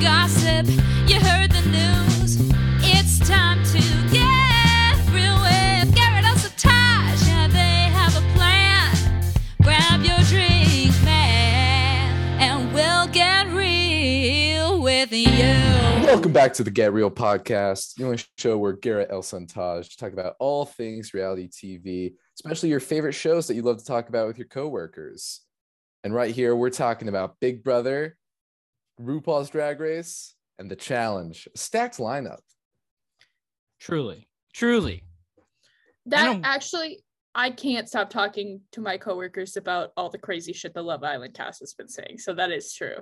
gossip, you heard the news. It's time to get real with Garrett Sataj. Yeah, they have a plan. Grab your drink, man, and we'll get real with you. Welcome back to the Get Real podcast, the only show where Garrett El Santaj talk about all things reality TV, especially your favorite shows that you love to talk about with your coworkers. And right here, we're talking about Big Brother, RuPaul's Drag Race, and The Challenge. Stacked lineup. Truly, truly. That don't- actually, I can't stop talking to my coworkers about all the crazy shit the Love Island cast has been saying. So that is true.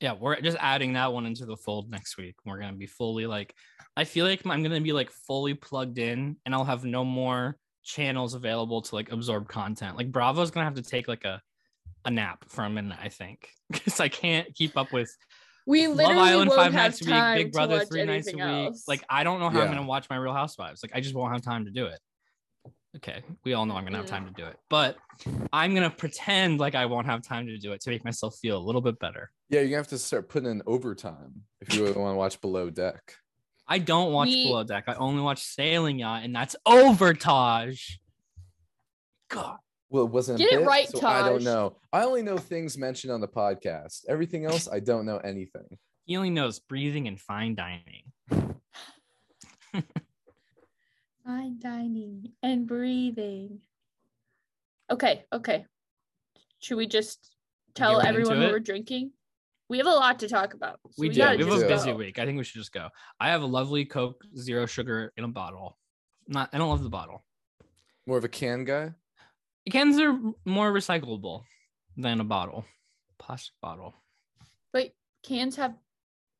Yeah, we're just adding that one into the fold next week. We're gonna be fully like, I feel like I'm gonna be like fully plugged in, and I'll have no more channels available to like absorb content. Like Bravo's gonna have to take like a a nap for a minute, I think, because I can't keep up with We literally Love Island won't five have nights a week, time Big to Brother watch three nights a week. anything else. Like I don't know how I'm gonna watch my Real Housewives. Like I just won't have time to do it. Okay, we all know I'm gonna have time to do it, but I'm gonna pretend like I won't have time to do it to make myself feel a little bit better. Yeah, you're gonna have to start putting in overtime if you really want to watch Below Deck. I don't watch We- Below Deck. I only watch Sailing Yacht, and that's Overtage. God, Well, it wasn't. a Get it bit, right, so I don't know. I only know things mentioned on the podcast. Everything else, I don't know anything. he only knows breathing and fine dining. Fine dining and breathing. Okay, okay. Should we just tell right everyone what we're drinking? We have a lot to talk about. so We, do. gotta We have a busy go. week. I think we should just go. I have a lovely Coke Zero Sugar in a bottle. Not. I don't love the bottle. More of a can guy. Cans are more recyclable than a bottle, plastic bottle. But cans have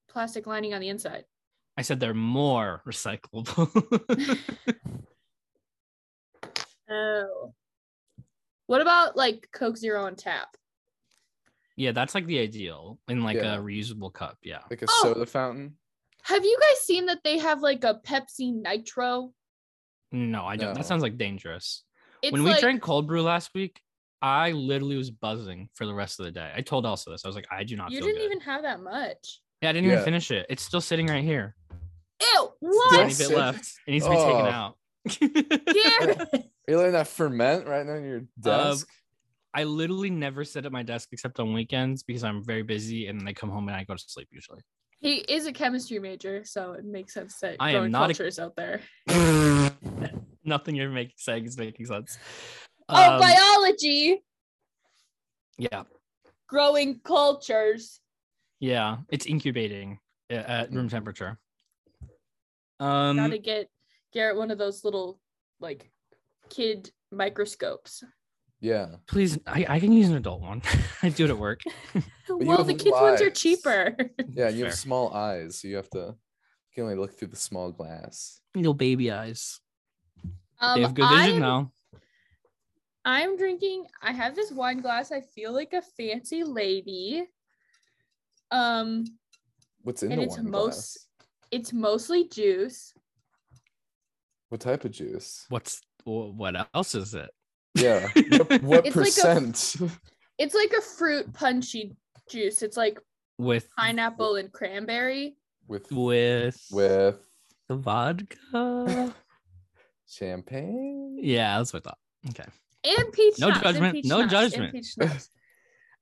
plastic lining on the inside. I said they're more recyclable. Oh. What about like Coke Zero on tap? yeah, that's like the ideal in like Yeah. a reusable cup. Yeah. Like a Oh. soda fountain. Have you guys seen that they have like a Pepsi Nitro? No, I don't. No. That sounds like dangerous. It's when we like, drank cold brew last week, I literally was buzzing for the rest of the day. I told Elsa this. I was like, I do not you feel didn't good. even have that much. Yeah, I didn't Yeah. even finish it. It's still sitting right here. Ew! Tiny What? Yes. bit left. It needs to be taken Oh. out. Garrett! Are you letting that ferment right now on your um, desk? I literally never sit at my desk except on weekends because I'm very busy and then I come home and I go to sleep usually. he is a chemistry major, so it makes sense that I am growing not a- cultures out there. Nothing you're making saying is making sense. oh, Um, biology, yeah, growing cultures. yeah, it's incubating uh, at room temperature. Um, Gotta get Garrett one of those little like kid microscopes. yeah. please, I, I can use an adult one. I do it at work. well, the kids ones are cheaper. Yeah, you have small eyes, so you have to you can only look through the small glass. Little baby eyes. Um, they have good vision I'm, now. I'm drinking. I have this wine glass. I feel like a fancy lady. Um, What's in and the it's wine most. glass? It's mostly juice. What type of juice? What's what else is it? Yeah. What, what It's like a- percent? It's like a fruit punchy juice. It's like With pineapple and cranberry. with with with the vodka. Champagne? yeah, that's what I thought. Okay. And peach No schnapps, and judgment, peach no schnapps, judgment.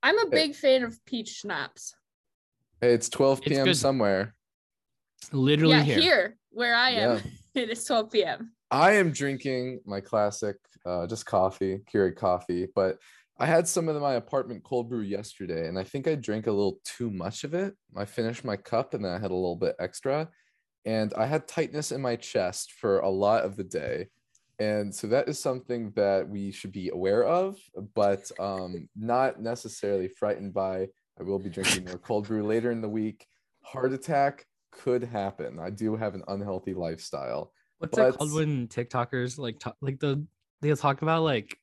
I'm a big fan of peach schnapps. It's 12 It's p.m. good. somewhere. Literally yeah, here. here. where I am, Yeah. it is 12 p.m. I am drinking my classic, uh, just coffee, Keurig coffee. But I had some of my apartment cold brew yesterday, and I think I drank a little too much of it. I finished my cup, and then I had a little bit extra, and I had tightness in my chest for a lot of the day. And so that is something that we should be aware of, but um, not necessarily frightened by. I will be drinking more cold brew later in the week. Heart attack could happen. I do have an unhealthy lifestyle. What's that But- called when TikTokers like talk, like the they talk about like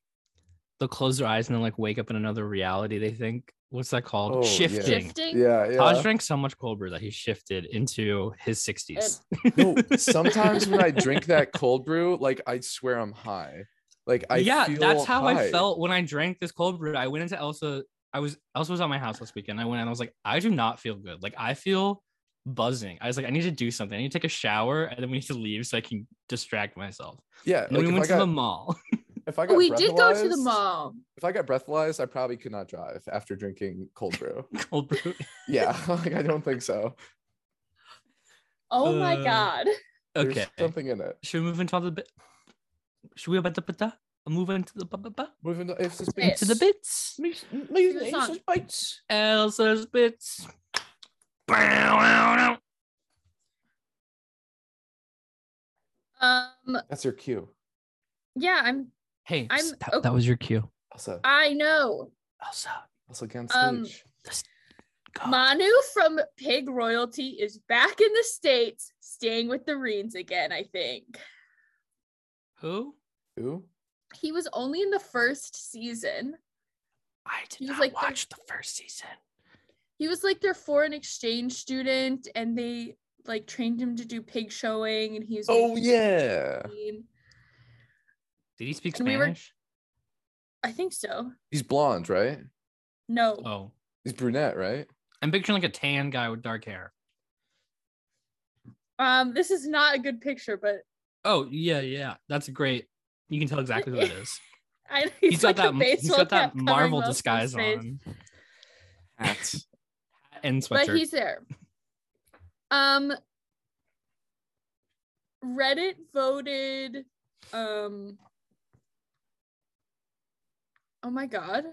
they'll close their eyes and then like wake up in another reality. They think what's that called? Oh, yeah. Shifting. Shifting. Yeah, yeah. Taj drank so much cold brew that he shifted into his 60s. no, sometimes when I drink that cold brew, like I swear I'm high. Like I yeah, feel that's how I felt when I drank this cold brew. I went into Elsa. I was Elsa was at my house last weekend. I went and I was like, I do not feel good. Like I feel buzzing. I was like, I need to do something. I need to take a shower and then we need to leave so I can distract myself. Yeah, And then like we went I to got the mall. if I got we did go to the mall. If I got breathalyzed, I probably could not drive after drinking cold brew. Cold brew. yeah, like I don't think so. Oh my Uh, god. There's Okay. something in it. Should we move into the bit? Should we about the bit? Move into the bu- bu- bu- Moving to if Bit. into the bits. the song. bites. Elsa's bits. Um That's your cue. yeah, I'm Hey, I'm- that, oh. that was your cue. Also, I know. Elsa, also again Um, stage. go. Manu from Pig Royalty is back in the States, staying with the Reens again, I think. Who? Who? He was only in the first season. I did He was not like the- watch the first season. He was like their foreign exchange student, and they like trained him to do pig showing, and he was Oh making yeah. scene. Did he speak And we were- Spanish? I think so. He's blonde, right? No. Oh, He's brunette, right? I'm picturing like a tan guy with dark hair. Um, this is not a good picture, but Oh yeah, yeah, that's great. You can tell exactly who it is. I he's, he's got like that. He's baseball got that Marvel most of his disguise on Hat. and but he's there. Um, Reddit voted. Um. Oh my god,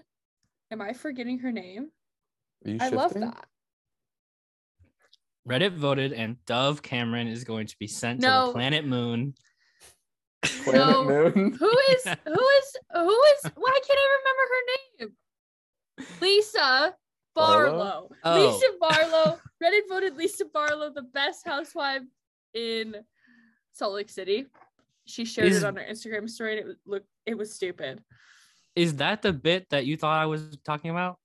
am I forgetting her name? Are you I love that. Reddit voted, and Dove Cameron is going to be sent to the planet Moon. Planet No. Moon. Who is who is who is? Why can't I remember her name? Lisa Barlow. Barlow? Oh. Lisa Barlow. Reddit voted Lisa Barlow the best housewife in Salt Lake City. She shared Is- it on her Instagram story, and it was look. It was stupid. Is that the bit that you thought I was talking about?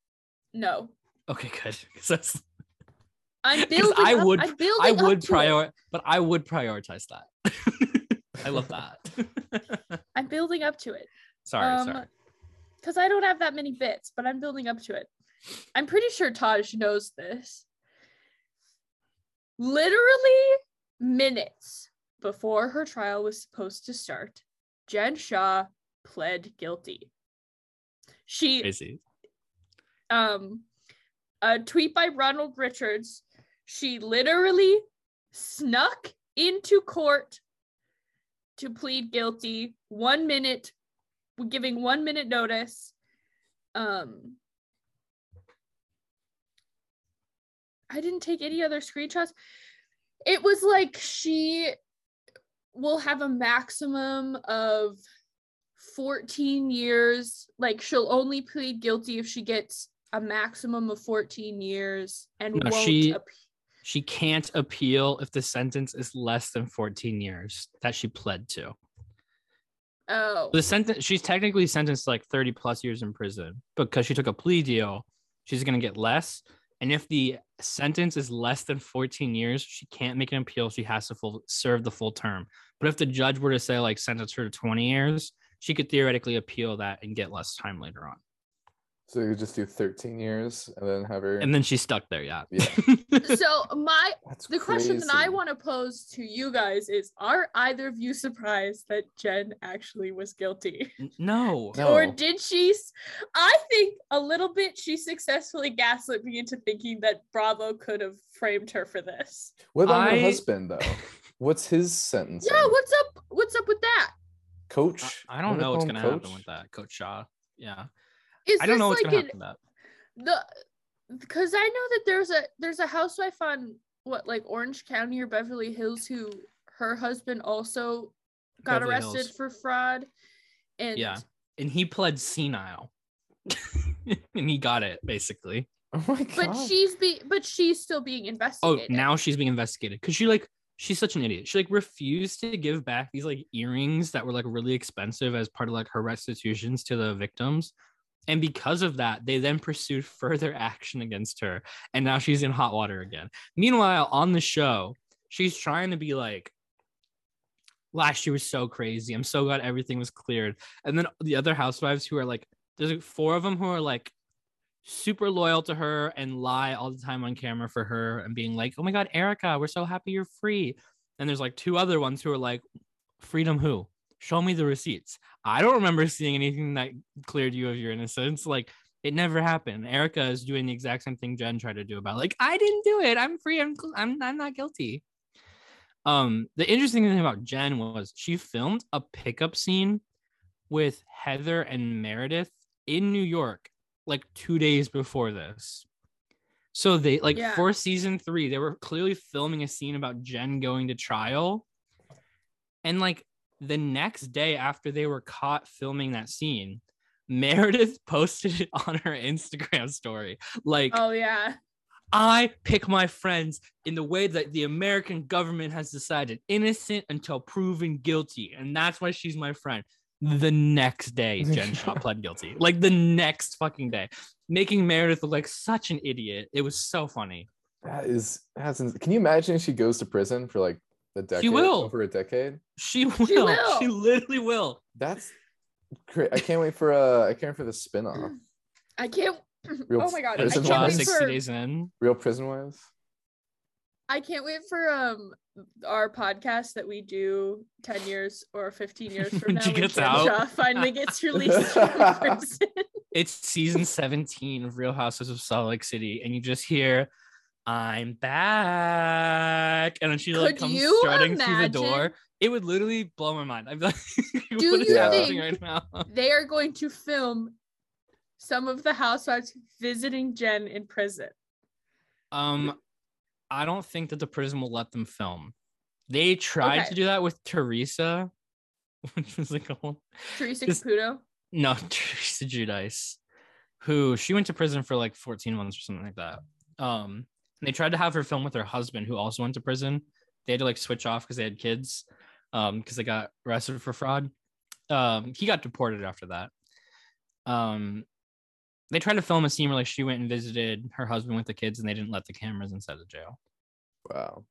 No, Okay, good. that's I'm building. I up- would- I would prior, but I would prioritize that. I love that. I'm building up to it. sorry, Um, sorry. because I don't have that many bits, but I'm building up to it. I'm pretty sure Taj knows this. Literally minutes before her trial was supposed to start, Jen Shah pled guilty. She Crazy. um a tweet by Ronald Richards. She literally snuck into court to plead guilty. One minute, giving one minute notice. Um, I didn't take any other screenshots. It was like she will have a maximum of 14 years. Like she'll only plead guilty if she gets a maximum of 14 years and No, won't she- She can't appeal if the sentence is less than 14 years that she pled to. oh The sentence she's technically sentenced to like 30 plus years in prison because she took a plea deal. She's gonna get less. And if the sentence is less than 14 years, she can't make an appeal. She has to full serve the full term. But if the judge were to say like sentence her to 20 years, she could theoretically appeal that and get less time later on. So you just do 13 years and then have her. And then she's stuck there, yeah. Yeah. so my That's the question that I want to pose to you guys is are either of you surprised that Jen actually was guilty? No. No. Or did she I think a little bit she successfully gaslit me into thinking that Bravo could have framed her for this. What about I- her husband though? What's his sentence? Yeah, what's up? What's up with that? Coach. I, I don't What do they know what's gonna happen with that, Coach Shah. Yeah. Is I don't know what's like gonna an, happen with that. the because I know that there's a there's a housewife on what like Orange County or Beverly Hills who her husband also got Beverly arrested Hills. for fraud. And Yeah. And he pled senile. and he got it basically. Oh my god. but she's be but she's still being oh, investigated. Oh, now she's being investigated because she like she's such an idiot. She like refused to give back these like earrings that were like really expensive as part of like her restitutions to the victims. And because of that, they then pursued further action against her. And now she's in hot water again. Meanwhile, on the show, she's trying to be like, last year was so crazy. I'm so glad everything was cleared. And then the other housewives who are like, there's like four of them who are like super loyal to her and lie all the time on camera for her and being like, "Oh my god, Erika, we're so happy you're free." And there's like two other ones who are like, "Freedom who? Show me the receipts." I don't remember seeing anything that cleared you of your innocence. Like it never happened. Erika is doing the exact same thing Jen tried to do about like, "I didn't do it. I'm free. I'm I'm I'm not guilty." Um, the interesting thing about Jen was she filmed a pickup scene with Heather and Meredith in New York like two days before this. So they like Yeah. for season three, they were clearly filming a scene about Jen going to trial. And like the next day after they were caught filming that scene, Meredith posted it on her Instagram story. Like, Oh yeah. I pick my friends in the way that the American government has decided innocent until proven guilty. And that's why she's my friend. The next day, Jen Shah pled guilty. Like the next fucking day, making Meredith look like such an idiot. It was so funny. That is hasn't. Can you imagine if she goes to prison for like a decade? she will. over a decade. She will. She, will. literally will. That's great. I can't wait for uh I can't wait for the spin-off. I can't. Real oh my god! I prison Like can't wives. wait 60 days in. Real prison wives. I can't wait for um our podcast that we do ten years or fifteen years from When now. she when gets out. Shah finally gets released from prison. It's season 17 of Real Houses of Salt Lake City, and you just hear, I'm back. And then she like Could comes you strutting through the door. It would literally blow my mind. I'd be like, Do what is you think- right now? they are going to film some of the housewives visiting Jen in prison. Um, I don't think that the prison will let them film. They tried Okay. to do that with Teresa, which was like a whole Teresa Just- Caputo. no Teresa Giudice, who she went to prison for like 14 months or something like that. Um, and they tried to have her film with her husband, who also went to prison. They had to like switch off because they had kids, um, because they got arrested for fraud. Um, he got deported after that. Um, they tried to film a scene where like she went and visited her husband with the kids, and they didn't let the cameras inside the jail. Wow.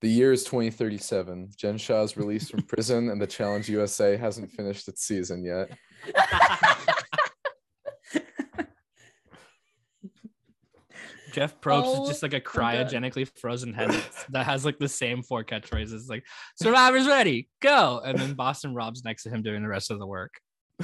The year is 2037. Jen Shah's released from prison, and the Challenge USA hasn't finished its season yet. Jeff Probst Oh is just like a oh, cryogenically frozen head that has like the same four catchphrases like survivors ready go and then boston rob's next to him doing the rest of the work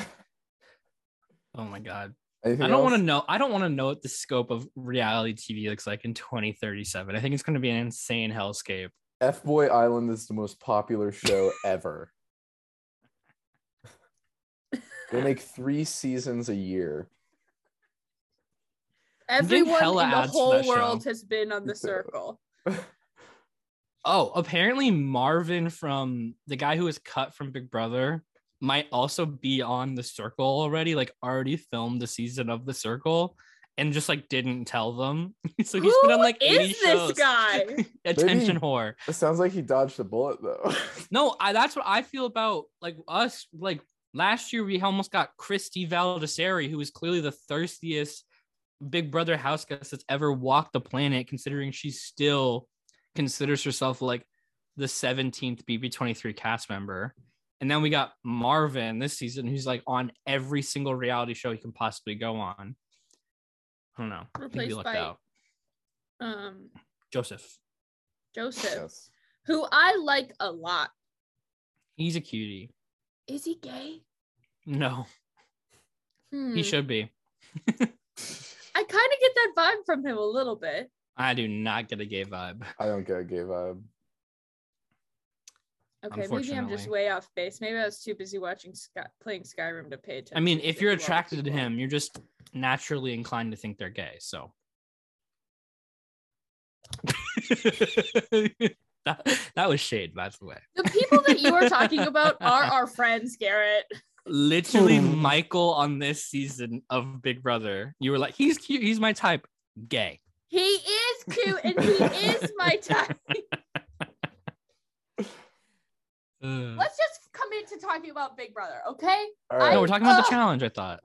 oh my god Anything i don't want to know i don't want to know what the scope of reality tv looks like in 2037 i think it's going to be an insane hellscape F Boy Island is the most popular show ever. they make three seasons a year. Everyone in the whole world show. has been on the circle. oh apparently marvin from the guy who was cut from big brother might also be on the circle already like already filmed the season of the circle and just like didn't tell them so he's been on Who like 80 is shows this guy? attention Maybe- whore It sounds like he dodged a bullet though. no I, that's what i feel about like us like last year we almost got christie valdiserri who is clearly the thirstiest big brother house guest that's ever walked the planet considering she still considers herself like the 17th bb23 cast member and then we got marvin this season who's like on every single reality show he can possibly go on i don't know I think we Replaced by- out Um, joseph Joseph, yes. who I like a lot. he's a cutie Is he gay? no Hmm. he should be I kind of get that vibe from him a little bit. i do not get a gay vibe I don't get a gay vibe. Okay, maybe I'm just way off base. Maybe I was too busy watching Sky- playing Skyrim to pay attention. I mean, if you're attracted to him, you're just naturally inclined to think they're gay. So that, that was shade, by the way. the people that you are talking about are our friends, Garrett. Literally, Hmm. Michael on this season of Big Brother, you were like, he's cute, he's my type, gay. He is cute and he is my type. Uh, Let's just come into talking about Big Brother, okay? All no, we're talking about Ugh. the challenge. I thought.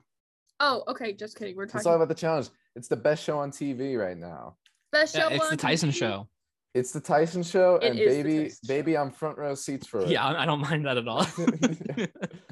Oh, okay. Just kidding. We're Let's talking about the challenge. It's the best show on TV right now. best Yeah, show it's the Tyson TV. show. It's the Tyson show, It and is the baby, Tyson baby, I'm front row seats for it. Yeah, I I don't mind that at all.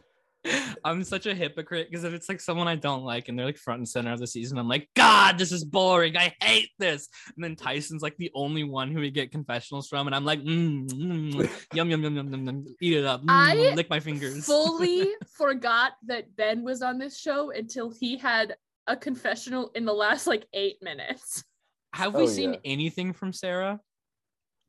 I'm such a hypocrite because if it's like someone I don't like and they're like front and center of the season, I'm like, God, this is boring. I hate this. And then Tyson's like the only one who we get confessionals from, and I'm like, mm, mm, yum yum yum yum yum yum, eat it up, mm, I lick my fingers. I fully forgot that Ben was on this show until he had a confessional in the last like eight minutes. Have we Oh, seen yeah. anything from Sarah?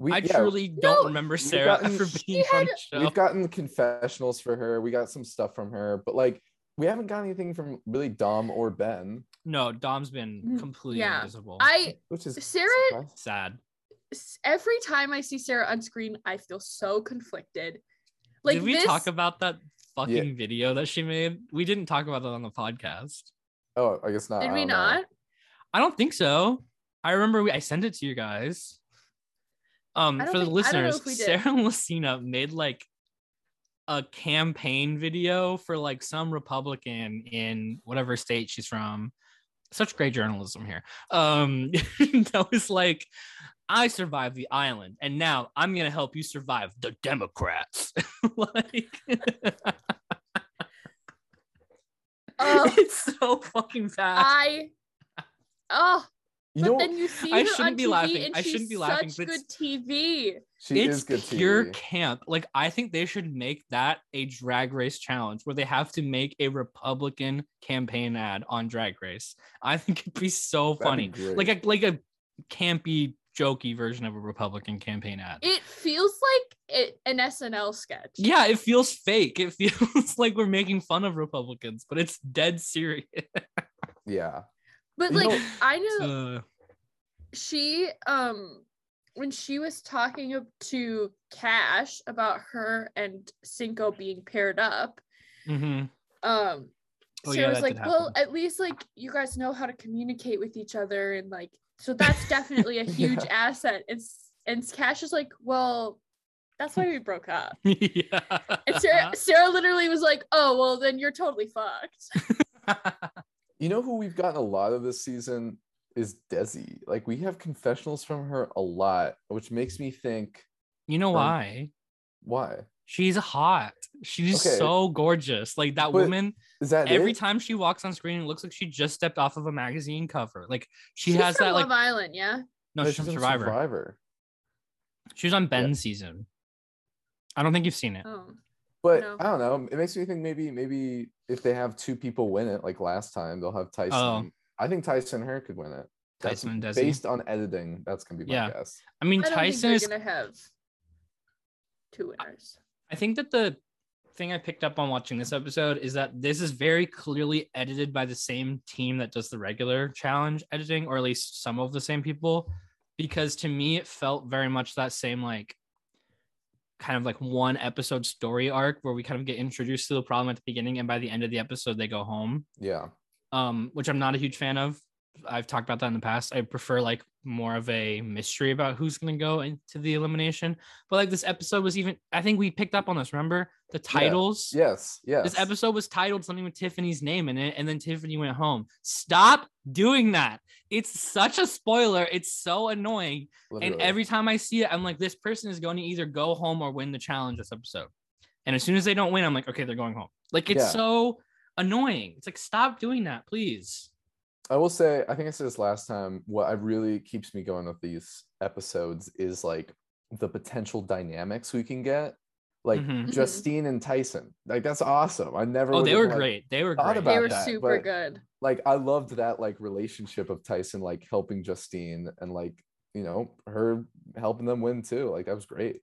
We, I yeah, truly don't No, remember we've Sarah gotten- ever She being on the show. we've gotten confessionals for her. We got some stuff from her, but like we haven't got anything from really Dom or Ben, No, Dom's been Mm, completely yeah. invisible. I which is Sarah- surprising. sad. every time I see Sarah on screen, I feel so conflicted. Like Did we this, talk about that fucking video that she made? We didn't talk about that on the podcast. Oh, I guess not. did I we don't know. not? I don't think so. I remember we I sent it to you guys. Um, for the think- listeners. Sarah Lacina made like a campaign video for like some Republican in whatever state she's from. Such great journalism here. Um, that was like, I survived the island, and now I'm gonna help you survive the Democrats. like, Ugh. it's so fucking bad. I oh, You but know, then you see I her shouldn't on be TV laughing. and I she's shouldn't be laughing, such but good TV. she it's is good pure TV. camp. Like I think they should make that a drag race challenge where they have to make a Republican campaign ad on Drag Race. I think it'd be so That'd be funny, like a like a campy, jokey version of a Republican campaign ad. It feels like it, an SNL sketch. yeah, it feels fake. It feels like we're making fun of Republicans, but it's dead serious. yeah. But like I know Uh, she um when she was talking to Cash about her and Cinco being paired up, mhm. um Oh, Sarah yeah, was like, well, at least like you guys know how to communicate with each other and like so that's definitely a huge Yeah. asset. And and Cash is like, well, that's why we broke up. yeah. And Sarah Sarah literally was like, oh well then you're totally fucked. You know who we've gotten a lot of this season is Desi. Like we have confessionals from her a lot, which makes me think, you know Um, why? why? She's hot. She's Okay. so gorgeous. Like that But woman, Is that every it? time she walks on screen, it looks like she just stepped off of a magazine cover. Like she She's has from that Love like Island, yeah. no, she's, she's from Survivor. Survivor. She was on Ben's season. I don't think you've seen it. Oh. But No. I don't know. It makes me think maybe maybe if they have two people win it, like last time, they'll have oh. Tyson. Oh. I think Tyson and her could win it. That's Tyson and Desi. based on editing. That's gonna be my Yeah. guess. I mean, I don't Tyson think is. they're gonna have two winners. I think that the thing I picked up on watching this episode is that this is very clearly edited by the same team that does the regular challenge editing, or at least some of the same people. Because to me, it felt very much that same like kind of like one episode story arc where we kind of get introduced to the problem at the beginning and by the end of the episode they go home Yeah. um which i'm not a huge fan of i've talked about that in the past i prefer like more of a mystery about who's going to go into the elimination but like this episode was even i think we picked up on this remember the titles Yes. Yes. this episode was titled something with tiffany's name in it and then tiffany went home stop doing that it's such a spoiler it's so annoying and every time I see it, I'm like, this person is going to either go home or win the challenge this episode. And as soon as they don't win, I'm like, okay, they're going home. Like it's Yeah. so annoying. It's like, stop doing that, please. I will say, I think I said this last time. What I really keeps me going with these episodes is like the potential dynamics we can get. Like Mhm. Mhm. Justine and Tyson. Like that's awesome. I never. Oh, they were like- great. They were thought great. about They were that, super but- good. Like I loved that like relationship of Tyson like helping Justine and like you know her helping them win too. Like that was great.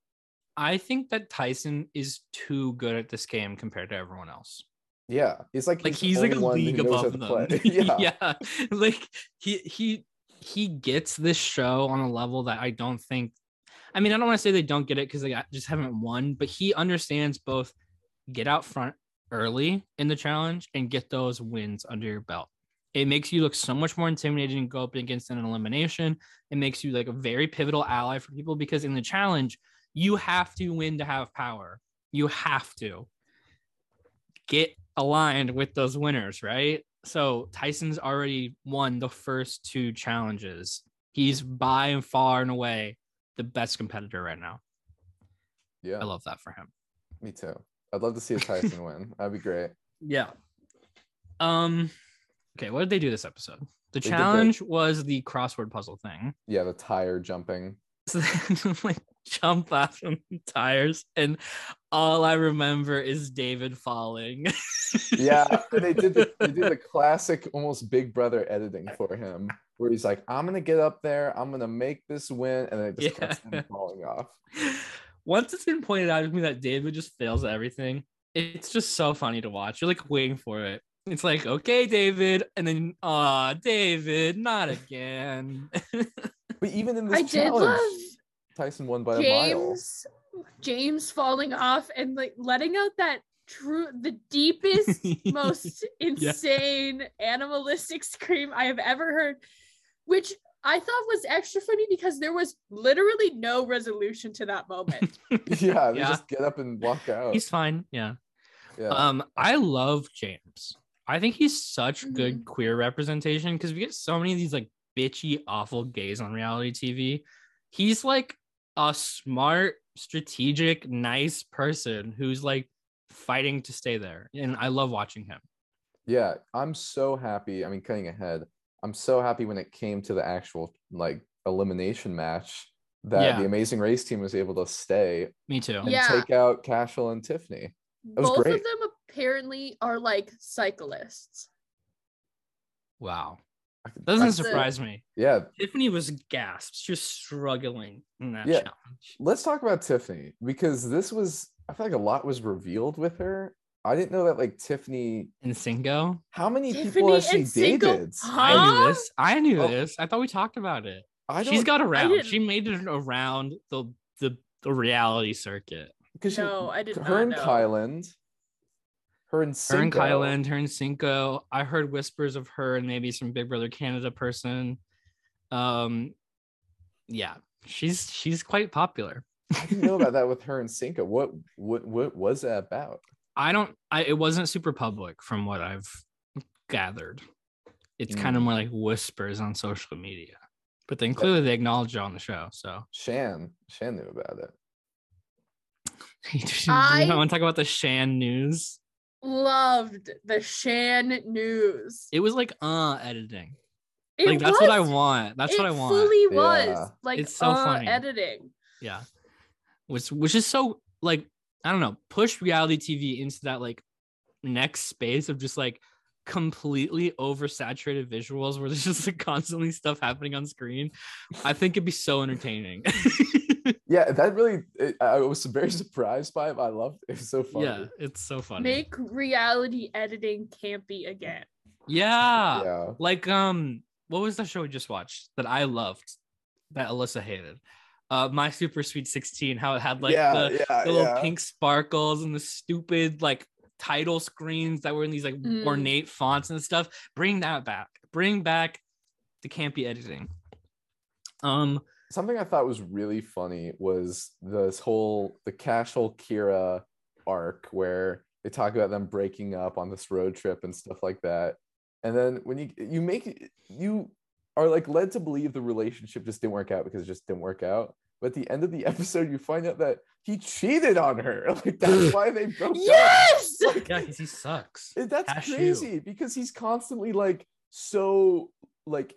I think that Tyson is too good at this game compared to everyone else. Yeah, he's like Like he's like a only one who league above them. yeah. yeah. Like he he he gets this show on a level that I don't think I mean, I don't want to say they don't get it because they just haven't won, but he understands both get out front early in the challenge and get those wins under your belt. It makes you look so much more intimidating and go up against an elimination. It makes you like a very pivotal ally for people because in the challenge, you have to win to have power. You have to get aligned with those winners, right? So Tyson's already won the first two challenges. He's by and far and away the best competitor right now. Yeah, I love that for him. me too. I'd love to see a Tyson win. That'd be great. Yeah. Um. Okay, what did they do this episode? The did the- challenge was the crossword puzzle thing. Yeah, the tire jumping. So they like jump off from the tires, and all I remember is David falling. Yeah, they did the they did the classic almost Big Brother editing for him, where he's like, "I'm gonna get up there, I'm gonna make this win," and then it just cuts Yeah. him falling off. Once it's been pointed out to me that David just fails at everything, it's just so funny to watch. You're like waiting for it. It's like, okay, David, and then, ah, David, not again. But even in this I did challenge, love Tyson won by a mile. James James falling off and like letting out that true the deepest most insane animalistic scream I have ever heard which I thought was extra funny because there was literally no resolution to that moment. Yeah, they Yeah. just get up and walk out. He's fine. Yeah. yeah. Um, I love James. I think he's such Mm-hmm. good queer representation because we get so many of these like bitchy, awful gays on reality TV. He's like a smart, strategic, nice person who's like fighting to stay there. And I love watching him. Yeah, I'm so happy. I mean, cutting ahead, I'm so happy when it came to the actual like elimination match that Yeah. the Amazing Race team was able to stay Me too. and Yeah. take out Cashel and Tiffany. was Both great. of them apparently are like cyclists. Wow. I could- Doesn't I- surprise me. yeah, Tiffany was gasped. She was struggling in that Yeah. challenge. let's talk about Tiffany because this was I feel like a lot was revealed with her. I didn't know that like Tiffany. And Cinco. How many Tiffany people has she and Cinco- dated? I knew this. I knew Oh. this. I thought we talked about it. I She's got around. She made it around the the the reality circuit. because No, I didn't. her and know. Kyland, her and Her and Cinco. Kyland, her and Cinco. I heard whispers of her and maybe some Big Brother Canada person. Um, yeah, she's she's quite popular. I didn't know about that with her and Cinco. What what what was that about? I don't. I it wasn't super public from what I've gathered. It's kind of Mm. more like whispers on social media, but then clearly they acknowledge it on the show. So Shan Shan knew about it. do you I- want to talk about the Shan news? Loved the Shan news. It was like uh editing. It like that's what I want. That's what I want. it want. fully Yeah. was like It's so uh, funny. editing. yeah which which is so like i don't know push reality tv into that like next space of just like completely oversaturated visuals where there's just like constantly stuff happening on screen i think it'd be so entertaining Yeah, that really. It, I was very surprised by it. But I loved it. It was so funny. yeah it's so funny Make reality editing campy again. yeah yeah. like um what was the show we just watched that i loved that alyssa hated uh my super sweet 16 how it had like yeah, the yeah, the little yeah. pink sparkles and the stupid like title screens that were in these like Mm. ornate fonts and stuff. Bring that back. Bring back the campy editing. Um, Something I thought was really funny was this whole the Cashel Kyra arc where they talk about them breaking up on this road trip and stuff like that. And then when you you make you are like led to believe the relationship just didn't work out because it just didn't work out. But at the end of the episode, you find out that he cheated on her. Like that's why they broke up. Yes! Like, yeah, because he sucks. that's Cashew. crazy because he's constantly like so like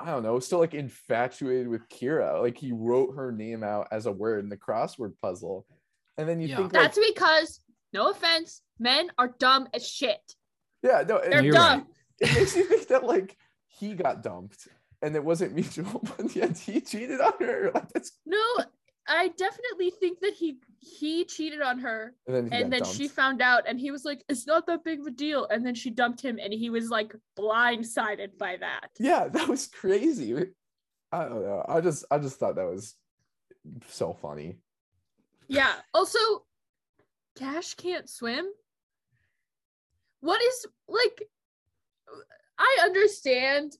I don't know, still like infatuated with Kyra. Like he wrote her name out as a word in the crossword puzzle. And then you Yeah. think like That's because, no offense, men are dumb as shit. yeah, no, They're you're dumb. right. it makes you think that like he got dumped and it wasn't mutual, but yet he cheated on her. Like that's No, I definitely think that he he cheated on her and then he and then she found out and he was like, it's not that big of a deal. And then she dumped him and he was like blindsided by that. yeah, that was crazy. I don't know. I just I just thought that was so funny. Yeah. Also, Cash can't swim. What is like I understand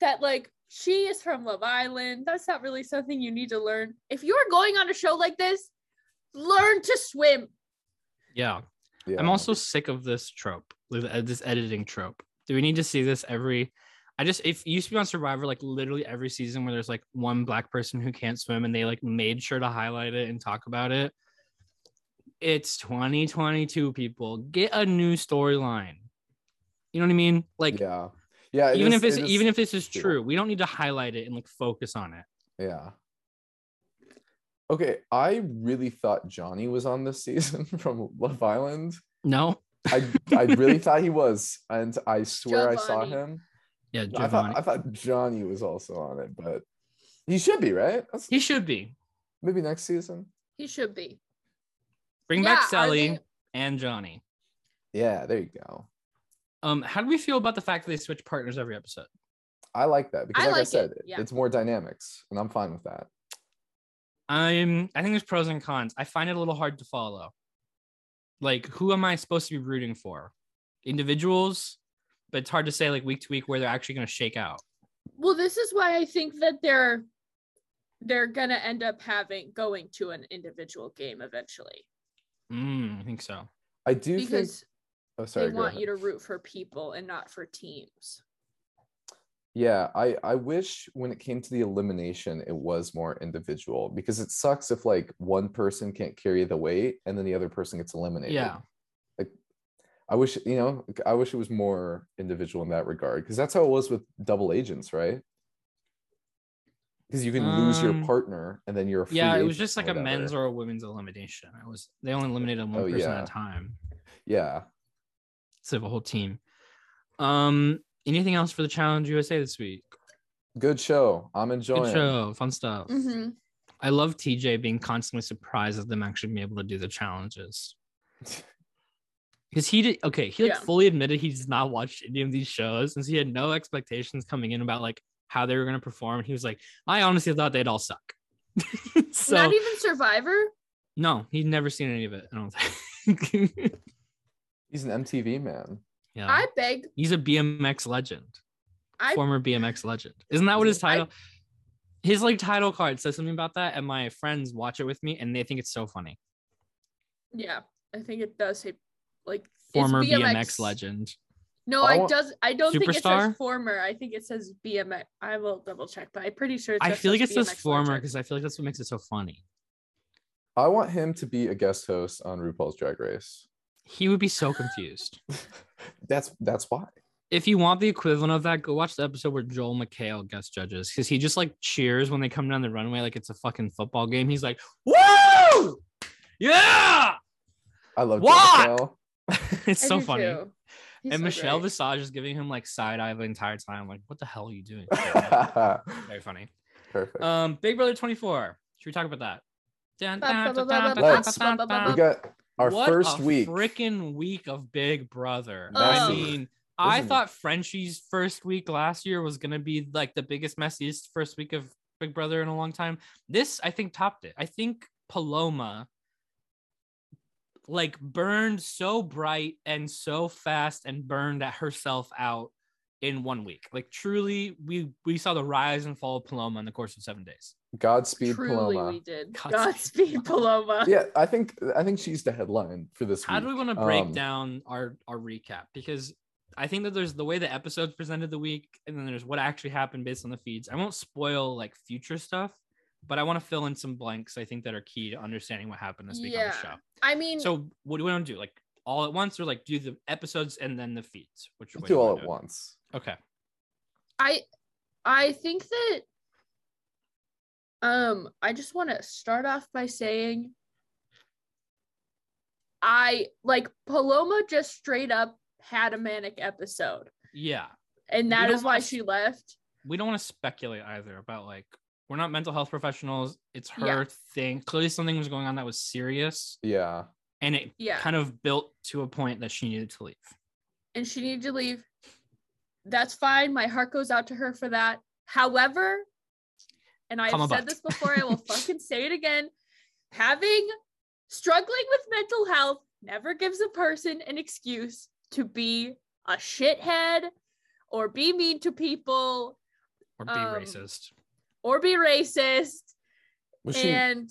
that like she is from Love Island. That's not really something you need to learn. If you're going on a show like this, learn to swim. Yeah. Yeah. I'm also sick of this trope, uh, this editing trope. Do we need to see this every? I just if it used to be on Survivor, like literally every season where there's like one black person who can't swim, and they like made sure to highlight it and talk about it. it's 2022 people get a new storyline you know what i mean like yeah, yeah. even is- if it's it is even if this is true. true we don't need to highlight it and like focus on it Yeah. Okay, I really thought Johnny was on this season from Love Island. no I I really thought he was, and I swear I saw him. yeah I thought I thought Johnny was also on it, but he should be right. That's, he should be maybe next season. He should be. bring Yeah, back are sally they- and johnny Yeah, there you go. Um how do we feel about the fact that they switch partners every episode? I like that because, I like I like it, said, yeah. it's more dynamics, and I'm fine with that. i'm i think there's pros and cons. I find it a little hard to follow. Like who am i supposed to be rooting for? Individuals? But it's hard to say like week to week where they're actually going to shake out. Well, this is why I think that they're they're gonna end up having going to an individual game eventually. Mm, i think so. I do think. Because Oh, sorry. they want ahead. you to root for people and not for teams. Yeah, I I wish when it came to the elimination, it was more individual because it sucks if like one person can't carry the weight and then the other person gets eliminated. yeah Like I wish you know I wish it was more individual in that regard because that's how it was with double agents, right? Because you can lose your Um, partner and then you're a free yeah it was just like a men's or a women's elimination it was they only eliminated one Oh, person yeah. at a time yeah. Instead of a whole team um anything else for the challenge usa this week Good show. I'm enjoying. good show fun stuff Mm-hmm. i love tj being constantly surprised at them actually being able to do the challenges because he did okay he like Yeah. fully admitted he does not watch any of these shows since he had no expectations coming in about like how they were going to perform he was like i honestly thought they'd all suck so Not even Survivor. no he'd never seen any of it i don't think He's an MTV man. yeah I beg. he's a bmx legend I former bmx legend isn't that what his I- title his like title card says something about that and my friends watch it with me and they think it's so funny yeah. I think it does say like former bmx, legend No, I I want- does. I don't think it says former. I think it says BMX. I will double check, but I'm pretty sure. It i feel like it says says former because i feel like that's what makes it so funny I want him to be a guest host on RuPaul's Drag Race. He would be so confused That's that's why. if you want the equivalent of that, go watch the episode where Joel McHale guest judges because he just like cheers when they come down the runway like it's a fucking football game. He's like, "Woo, yeah!" I love Why? Michelle. it's I so funny. too. He's and so Michelle great. Visage is giving him like side eye the entire time. Like, what the hell are you doing? Very funny. Perfect. Um, Big Brother 24. Should we talk about that? Let's. we got our What first a week. freaking week of Big Brother. I mean, I thought Frenchie's first week last year was gonna be like the biggest, messiest first week of Big Brother in a long time. This, I think, topped it. I think Paloma like burned so bright and so fast and burned at herself out in one week. Like truly, we we saw the rise and fall of Paloma in the course of seven days. Godspeed Truly, Paloma. we did. Godspeed. Godspeed, Paloma. Yeah, I think I think she's the headline for this How week. do we want to break Um, down our our recap? Because I think that there's the way the episodes presented the week, and then there's what actually happened based on the feeds. I won't spoil like future stuff, but I want to fill in some blanks. I think that are key to understanding what happened this week on the show. I mean, So what do we want to do? Like all at once, or like do the episodes and then the feeds? Which way do do all at do once. Okay. I I think that um I just want to start off by saying I like Paloma just straight up had a manic episode Yeah. and We that don't is why she left. we don't want to speculate either about like we're not mental health professionals. It's her Yeah. thing. Clearly something was going on that was serious, Yeah. and it Yeah. kind of built to a point that she needed to leave. and she needed to leave. That's fine. My heart goes out to her for that. However, and I Comma have said but. this before, I will fucking say it again. Having struggling with mental health never gives a person an excuse to be a shithead or be mean to people or be Um, racist. or be racist. Was she? And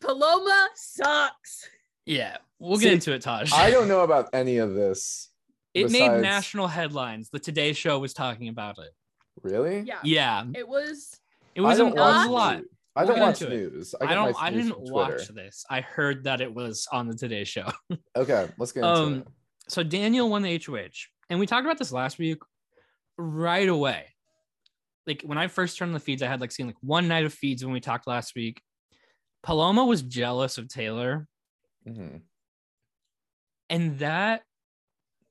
Paloma sucks. Yeah, we'll See, get into it, Taj. I don't know about any of this. it made national headlines. The Today Show was talking about it. Really? Yeah. Yeah, It was it was, I a, it was a lot. I don't watch news. I, get don't. I didn't watch this. I heard that it was on the Today Show. Okay, let's get into Um, it. so Daniel won the HOH, and we talked about this last week. Right away, like when I first turned on the feeds, I had like seen like one night of feeds when we talked last week. Paloma was jealous of Taylor, Mhm. and that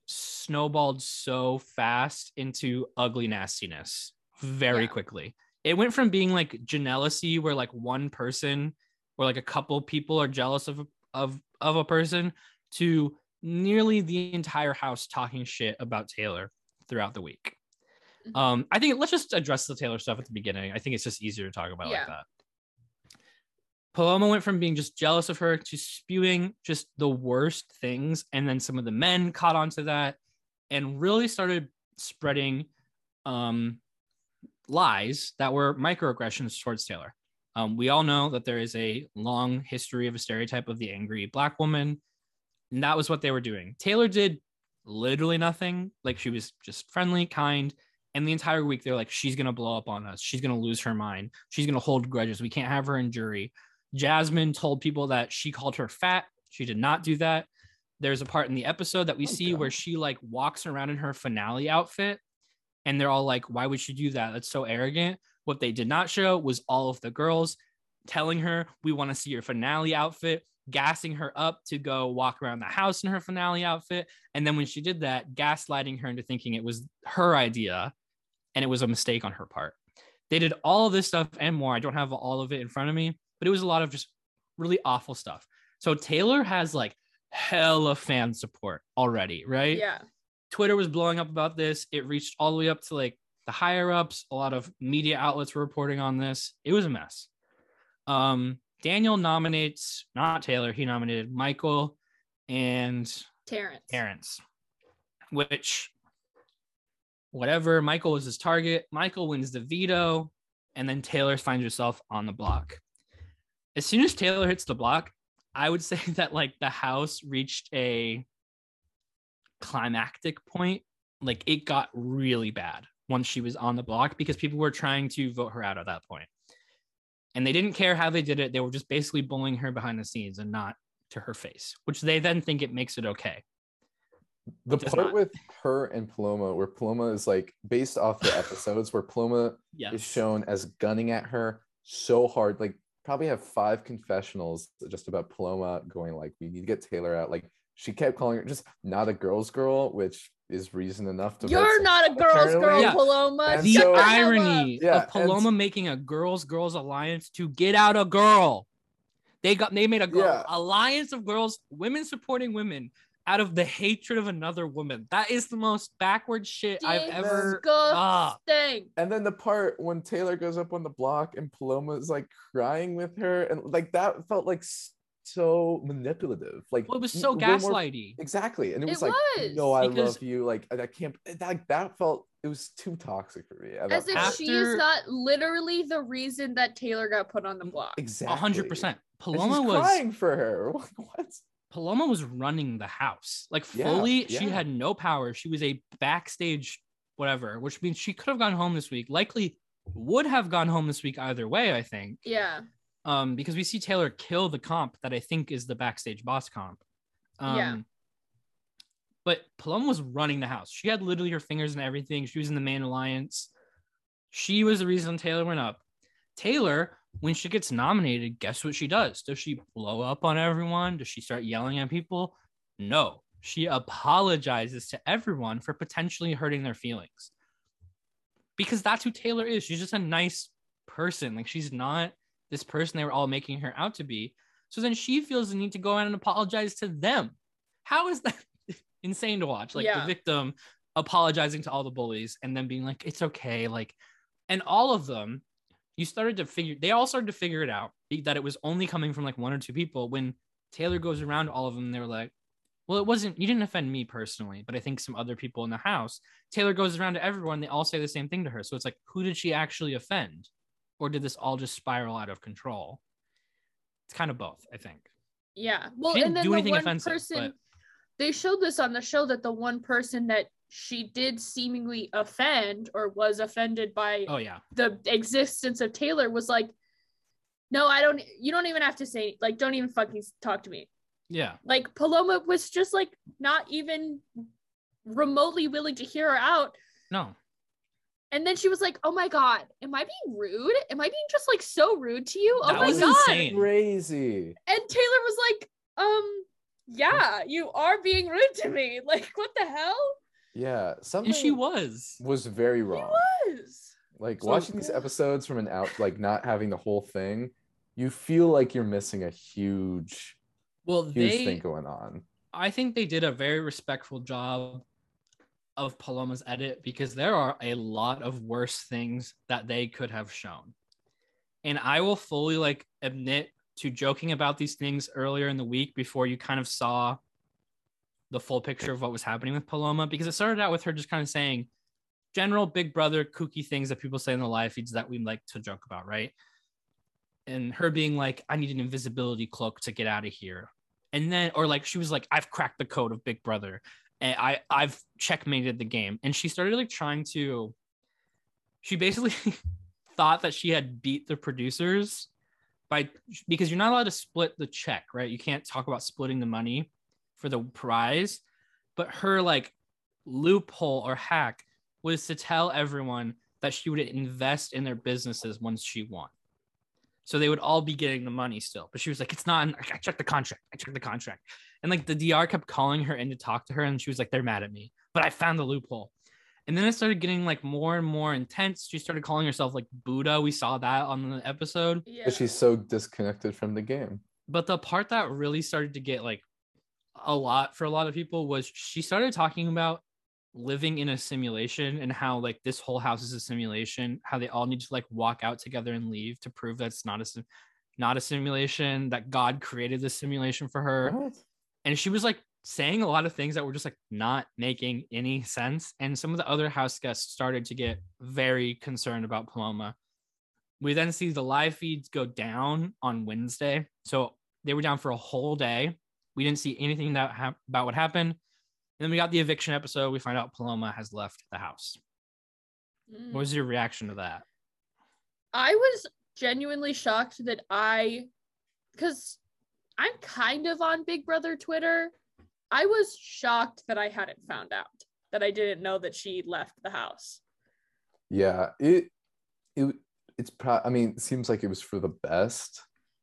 snowballed so fast into ugly nastiness very Yeah. quickly. It went from being like jealousy, where like one person or like a couple people are jealous of of of a person, to nearly the entire house talking shit about Taylor throughout the week. Mhm. Um, I think let's just address the Taylor stuff at the beginning. I think it's just easier to talk about Yeah. like that. Paloma went from being just jealous of her to spewing just the worst things. And then some of the men caught on to that and really started spreading um, lies that were microaggressions towards Taylor. Um, we all know that there is a long history of a stereotype of the angry Black woman. And that was what they were doing. Taylor did literally nothing. Like she was just friendly, kind. And the entire week, they're like, she's going to blow up on us. She's going to lose her mind. She's going to hold grudges. We can't have her in jury. Jasmine told people that she called her fat. She did not do that. There's a part in the episode that we Oh, see where she like walks around in her finale outfit and they're all like, why would she do that? That's so arrogant. What they did not show was all of the girls telling her, we want to see your finale outfit, gassing her up to go walk around the house in her finale outfit. And then when she did that, gaslighting her into thinking it was her idea and it was a mistake on her part. They did all of this stuff and more. I don't have all of it in front of me, but it was a lot of just really awful stuff. So Taylor has like hella fan support already, right? Yeah. Twitter was blowing up about this. It reached all the way up to like the higher ups. A lot of media outlets were reporting on this. It was a mess. Um, Daniel nominates not Taylor. He nominated Michael and Terrance. Terrance, which whatever. Michael was his target. Michael wins the veto, and then Taylor finds herself on the block. As soon as Taylor hits the block, I would say that like the house reached a climactic point. Like it got really bad once she was on the block because people were trying to vote her out at that point. And they didn't care how they did it. They were just basically bullying her behind the scenes and not to her face, which they then think it makes it okay. The part not. with her and Paloma, where Paloma is like based off the episodes, where Paloma Yes. is shown as gunning at her so hard, like probably have five confessionals just about Paloma going like, we need to get Taylor out. Like she kept calling her just not a girl's girl, which is reason enough to. You're not a girl's apparently- girl, Yeah. Paloma. And the so- the hell up. irony Yeah, of and- Paloma making a girls girls alliance to get out a girl. They got they made a girl Yeah. alliance of girls, women supporting women out of the hatred of another woman. That is the most backward shit I've ever ah. Disgusting. And then the part when Taylor goes up on the block and Paloma is like crying with her, and like that felt like s- so manipulative. Like Well, it was so way more- Exactly, and it It was like, was, no, I because- love you. Like I can't. Like that felt. It was too toxic for me. As if point. she is not literally the reason that Taylor got put on the mm, block. exactly A hundred percent. Paloma was crying for her. Like, what? Paloma was running the house. Like Yeah, fully, she had no power. She was a backstage whatever, which means she could have gone home this week. Likely would have gone home this week either way, I think. Yeah. Um, because we see Taylor kill the comp that I think is the backstage boss comp. Um, Yeah. But Paloma was running the house. She had literally her fingers in everything. She was in the main alliance. She was the reason Taylor went up. Taylor, when she gets nominated, guess what she does? Does she blow up on everyone? Does she start yelling at people? No. She apologizes to everyone for potentially hurting their feelings. Because that's who Taylor is. She's just a nice person. Like she's not this person they were all making her out to be. So then she feels the need to go out and apologize to them. How is that insane to watch? Like Yeah. the victim apologizing to all the bullies and then being like, it's okay. Like, and all of them, you started to figure, they all started to figure it out that it was only coming from like one or two people. When Taylor goes around all of them, they're like, well, it wasn't, you didn't offend me personally, but I think some other people in the house. Taylor goes around to everyone, they all say the same thing to her. So it's like, who did she actually offend? Or did this all just spiral out of control? It's kind of both, I think. Yeah. Well, and then the one person but- they showed this on the show that the one person that she did seemingly offend or was offended by Oh, yeah. the existence of Taylor was like No, I don't. You don't even have to say like. Don't even fucking talk to me. Yeah. Like Paloma was just like not even remotely willing to hear her out. No. And then she was like, "Oh my god, am I being rude? Am I being just like so rude to you? Oh That my was god!" insane. Crazy. And Taylor was like, "Um, yeah, you are being rude to me. Like, what the hell?" Yeah, something And she was. was very He wrong. was. Like So- watching these episodes from an out, like not having the whole thing, you feel like you're missing a huge, Well, huge they thing going on. I think they did a very respectful job of Paloma's edit because there are a lot of worse things that they could have shown. And I will fully like admit to joking about these things earlier in the week before you kind of saw the full picture of what was happening with Paloma because it started out with her just kind of saying general big brother kooky things that people say in the live feeds that we like to joke about, right? And her being like, I need an invisibility cloak to get out of here and then or like she was like i've cracked the code of big brother and i i've checkmated the game. And she started like trying to she basically thought that she had beat the producers by because you're not allowed to split the check right? You can't talk about splitting the money for the prize. But her like loophole or hack was to tell everyone that she would invest in their businesses once she won so they would all be getting the money still. But she was like, it's not, I checked the contract. I checked the contract. And like the DR kept calling her in to talk to her. And she was like, they're mad at me, but I found the loophole. And then it started getting like more and more intense. She started calling herself like Buddha. We saw that on the episode. Yeah. She's so disconnected from the game. But the part that really started to get like a lot for a lot of people was she started talking about living in a simulation and how like this whole house is a simulation how they all need to like walk out together and leave to prove that it's not a sim- not a simulation that god created this simulation for her. What? and she was like saying a lot of things that were just like not making any sense. And some of the other house guests started to get very concerned about paloma. We then see the live feeds go down on wednesday. So they were down for a whole day. We didn't see anything that hap- about what happened then we got the eviction episode we find out paloma has left the house Mm. what was your reaction to that I was genuinely shocked that I, because I'm kind of on Big Brother Twitter. I was shocked that I hadn't found out that I didn't know that she left the house. Yeah, it it it's pro- I mean, it seems like it was for the best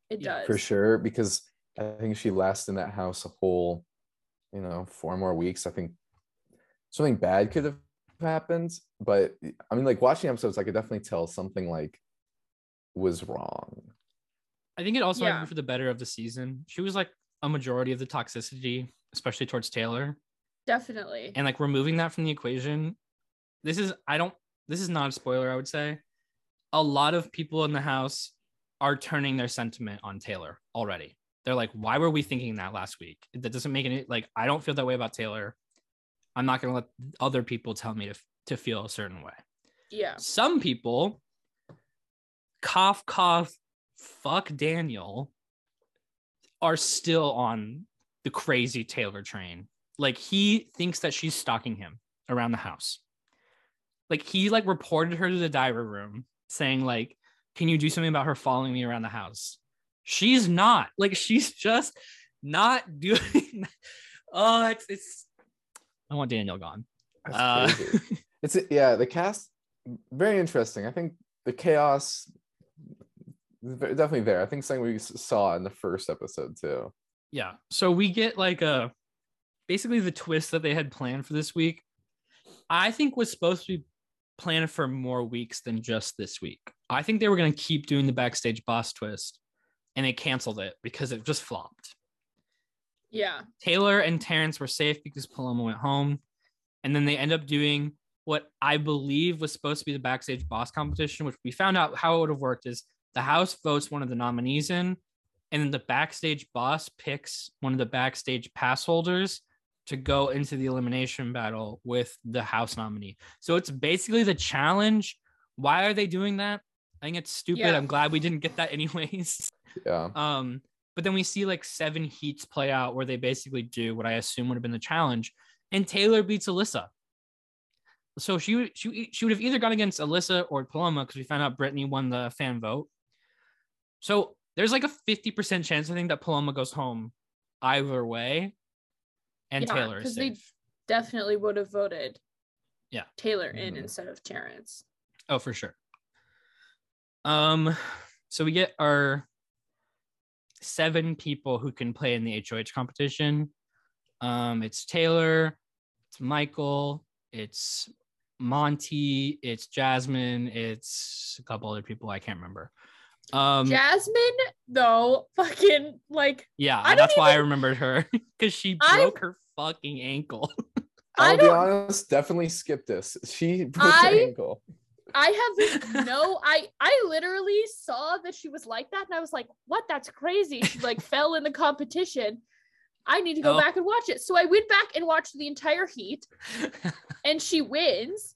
It does for sure because I think she lasted in that house a whole, you know, four more weeks. I think something bad could have happened, but I mean, like watching episodes, I could definitely tell something like was wrong. I think it also might Yeah. be for the better of the season. She was like a majority of the toxicity, especially towards Taylor. Definitely. And like removing that from the equation, this is, I don't, this is not a spoiler, I would say. A lot of people in the house are turning their sentiment on Taylor already. They're like, why were we thinking that last week? That doesn't make any, like, I don't feel that way about Taylor. I'm not going to let other people tell me to, to feel a certain way yeah. some people cough cough fuck daniel are still on the crazy taylor train like he thinks that she's stalking him around the house like he like reported her to the diary room saying like can you do something about her following me around the house she's not like she's just not doing oh it's it's i want daniel gone uh, it's yeah, the cast very interesting. I think the chaos is definitely there. I think something we saw in the first episode too. yeah so we get like a basically the twist that they had planned for this week i think was supposed to be planned for more weeks than just this week i think they were going to keep doing the backstage boss twist and they canceled it because it just flopped Yeah. taylor and terrance were safe because paloma went home and then they end up doing what i believe was supposed to be the backstage boss competition which we found out how it would have worked is the house votes one of the nominees in and then the backstage boss picks one of the backstage pass holders to go into the elimination battle with the house nominee. So it's basically the challenge. Why are they doing that? I think it's stupid. Yeah. I'm glad we didn't get that anyways. Yeah. Um, but then we see like seven heats play out where they basically do what I assume would have been the challenge, and Taylor beats Alyssa. So she would she, she would have either gone against Alyssa or Paloma because we found out Brittany won the fan vote. So there's like a 50% chance I think that Paloma goes home either way. And Yeah, Taylor is 'cause they- Definitely would have voted Yeah. Taylor in Mhm. instead of Terrance. Oh, for sure. Um, so we get our seven people who can play in the HOH competition. Um, it's Taylor, it's Michael, it's Monte, it's Jasmine, it's a couple other people I can't remember. Um, Jasmine, though, fucking like yeah, I that's why I remembered her because she I- broke her fucking ankle. I I'll be honest, definitely skip this. She broke her ankle. I have no I I literally saw that she was like that and I was like, what? That's crazy. She like fell in the competition. I need to go Oh. back and watch it. So I went back and watched the entire heat and she wins.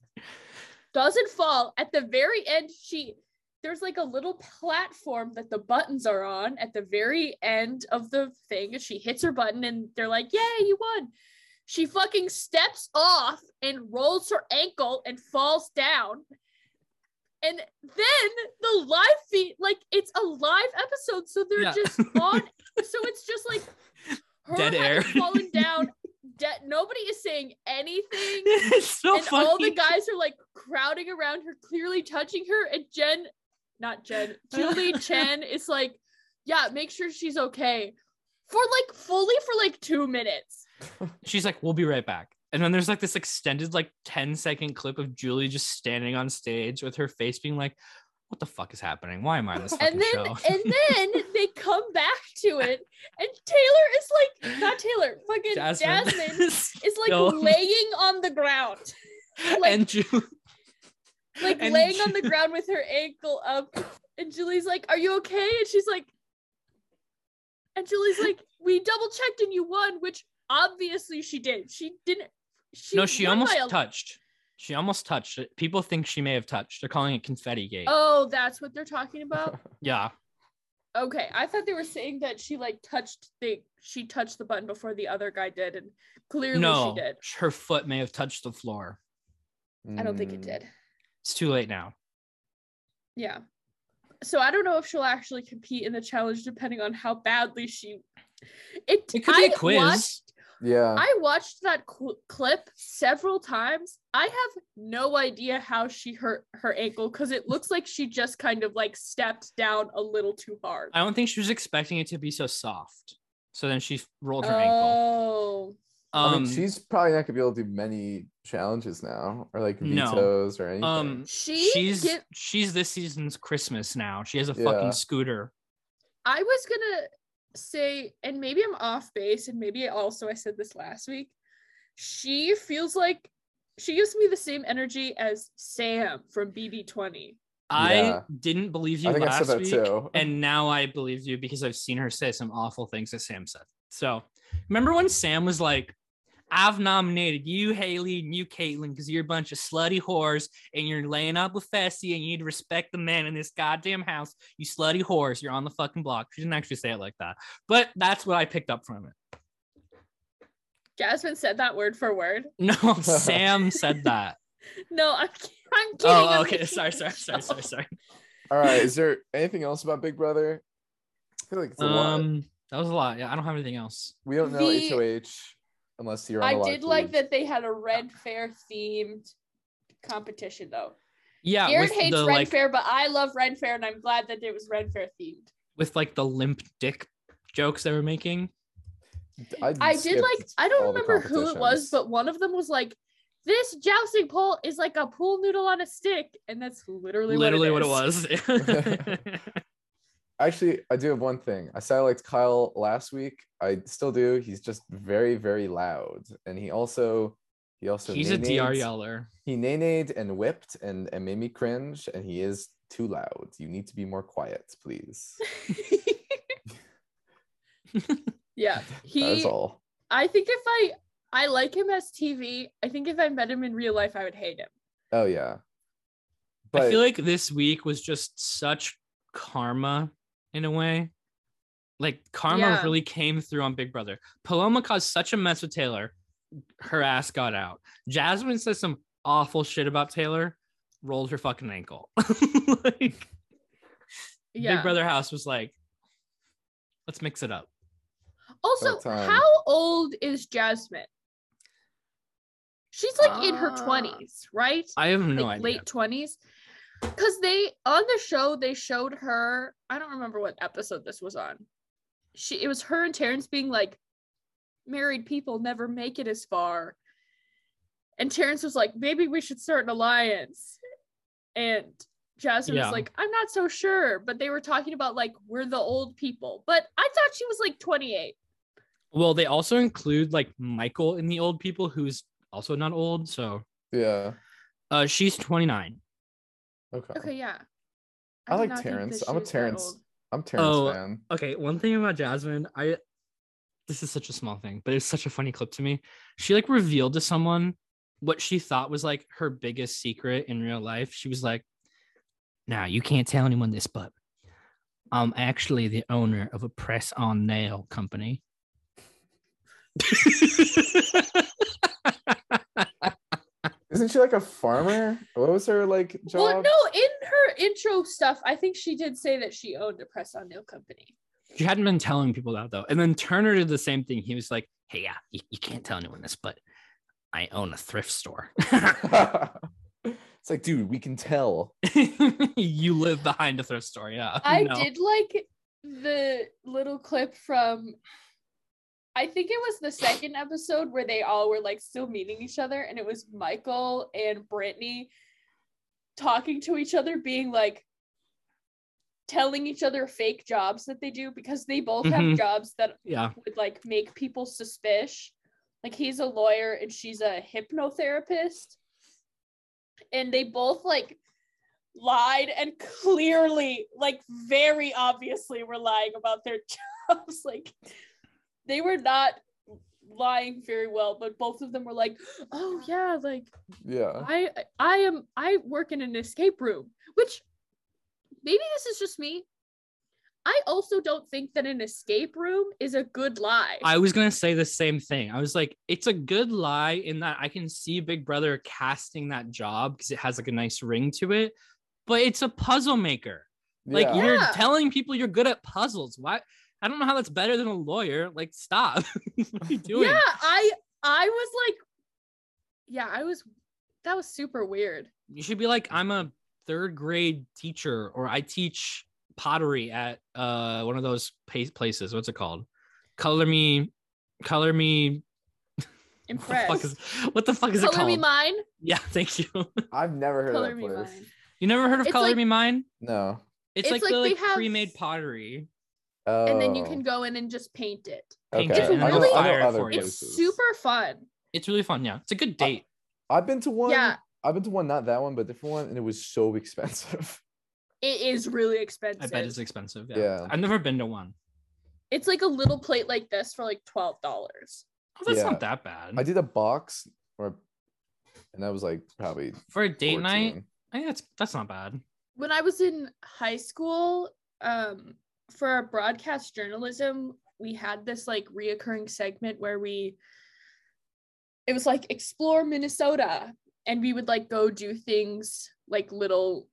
Doesn't fall. At the very end, she there's like a little platform that the buttons are on at the very end of the thing. and She hits her button and they're like, Yay, you won. She fucking steps off and rolls her ankle and falls down. And then the live feed, like it's a live episode, so they're Yeah. just on. So it's just like her Dead air. fallen down. De- nobody is saying anything it's so and funny. all the guys are like crowding around her, clearly touching her. And Jen, not Jen, Julie Chen is like, yeah, make sure she's okay. For like fully for like two minutes. she's like, "We'll be right back." And then there's like this extended, like 10 second clip of Julie just standing on stage with her face being like, "What the fuck is happening? Why am I on this And then show?" and then they come back to it, and Taylor is like, not Taylor, fucking Jasmine, is like still- laying on the ground. like- and Ju- Like And laying on the ground with her ankle up. And Julie's like, Are you okay? And she's like, and Julie's like, We double checked and you won, which obviously she did. She didn't. She no, she almost a- touched. She almost touched it. People think she may have touched. They're calling it confetti gate. Oh, that's what they're talking about. Yeah. Okay, I thought they were saying that she like touched the she touched the button before the other guy did, and clearly No, she did. her foot may have touched the floor. I don't think it Mm. did. It's too late now. Yeah. So I don't know if she'll actually compete in the challenge, depending on how badly she. It, It could be a I quiz. Watched, Yeah. I watched that cl- clip several times. I have no idea how she hurt her ankle because it looks like she just kind of like stepped down a little too hard. I don't think she was expecting it to be so soft. So then she rolled her ankle. Oh, I Um, mean, she's probably not gonna be able to do many challenges now, or like No. vetoes or anything. um, she. she's get- she's this season's Christmas now. She has a Yeah. fucking scooter. I was gonna say, and maybe I'm off base, and maybe also I said this last week. She feels like she gives me the same energy as Sam from BB20. I Yeah. didn't believe you I think I last said week, too. and now I believe you because I've seen her say some awful things that Sam said. So remember when Sam was like, "I've nominated you, Haleigh, and you, Kaitlyn, because you're a bunch of slutty whores, and you're laying up with Fessy, and you need to respect the man in this goddamn house. You slutty whores, you're on the fucking block." She didn't actually say it like that, but that's what I picked up from it. Jasmine said that word for word. No, Sam said that. No, I'm, I'm kidding. Oh, I'm okay. making Sorry, sorry, sorry, sorry, sorry. All right. Is there anything else about Big Brother? I feel like it's a lot. Um, that was a lot. Yeah, I don't have anything else. We don't know the- HOH unless you're on I a did like that they had a Ren Faire themed competition though. Yeah, Jared with hates the Red like Fair, but I love Ren Faire, and I'm glad that it was Ren Faire themed. with like the limp dick jokes they were making. I did like I don't remember who it was, but one of them was like, "This jousting pole is like a pool noodle on a stick," and that's literally Literally what it, what it is. was. Actually, I do have one thing. I said I liked Kyle last week. I still do. He's just very, very loud, and he also he also He's a nay-nayed- DR yeller. He nay-nayed and whipped and, and made me cringe, and he is too loud. You need to be more quiet, please. yeah, That he. is all. I think if I I like him as TV, I think if I met him in real life, I would hate him. Oh yeah. But I feel like this week was just such karma in a way. Like karma Yeah. really came through on Big Brother. Paloma caused such a mess with Taylor. Her ass got out. Jasmine says some awful shit about Taylor, rolled her fucking ankle. like, Yeah. Big Brother House was like, let's mix it up. Also, how old is Jasmine? She's like in her Uh, 20s, right? I have no like idea. late 20s. Because they on the show they showed her, I don't remember what episode this was on. She it was her and Terrance being like, married people never make it as far. And Terrance was like, maybe we should start an alliance. And Jasmine Yeah. was like, I'm not so sure. But they were talking about like we're the old people. But I thought she was like 28. Well, they also include like Michael in the old people, who's also not old. So Yeah. uh, she's 29. Okay. Okay, yeah. I did like not Terrance. I'm a was Terrance. I'm Terrance Oh, fan. Okay, one thing about Jasmine, I this is such a small thing, but it's such a funny clip to me. She like revealed to someone what she thought was like her biggest secret in real life. She was like, "Now you can't tell anyone this, but I'm actually the owner of a press-on nail company." Isn't she like a farmer? What was her like job? Well, no, in her intro stuff, I think she did say that she owned a press on nail company. she hadn't been telling people that though. And then Turner did the same thing. He was like, "Hey, yeah, you, you can't tell anyone this, but I own a thrift store." it's like, dude, we can tell. you live behind a thrift store, yeah. I No. did like the little clip from I think it was the second episode where they all were like still meeting each other, and it was Michael and Brittany talking to each other, being like telling each other fake jobs that they do because they both Mhm. have jobs that Yeah. would like make people suspicious. Like he's a lawyer and she's a hypnotherapist. And they both like lied and clearly, like very obviously were lying about their jobs. Like they were not lying very well, but both of them were like, "Oh yeah, like Yeah. I I am I work in an escape room," which maybe this is just me. I also don't think that an escape room is a good lie. I was gonna say the same thing. I was like, it's a good lie in that I can see Big Brother casting that job because it has like a nice ring to it, but it's a puzzle maker. Like yeah. you're Yeah. telling people you're good at puzzles. Why? I don't know how that's better than a lawyer. Like, stop. what are you doing? Yeah, I I was like, yeah, I was. That was super weird. You should be like, I'm a third grade teacher, or I teach pottery at uh one of those places. What's it called? Color me, color me. What the Impressed. fuck is, what the fuck is it called? Color me mine. Yeah, thank you. I've never heard Color of me that place. mine. You never heard of It's Color like- Me Mine? No. It's, It's like, like the like have- pre-made pottery. Oh. And then you can go in and just paint it. Paint okay. it and I know, really- I know other for places. It's super fun. It's really fun. Yeah, it's a good date. I've been to one. Yeah. I've been to one, not that one, but a different one, and it was so expensive. It is really expensive. I bet it's expensive. Yeah. Yeah. I've never been to one. It's like a little plate like this for like twelve dollars. Oh, that's Yeah. not that bad. I did a box, or, and that was like probably For a date night, I think that's that's not bad. When I was in high school, um, for our broadcast journalism, we had this like reoccurring segment where we it was like explore Minnesota and we would like go do things like little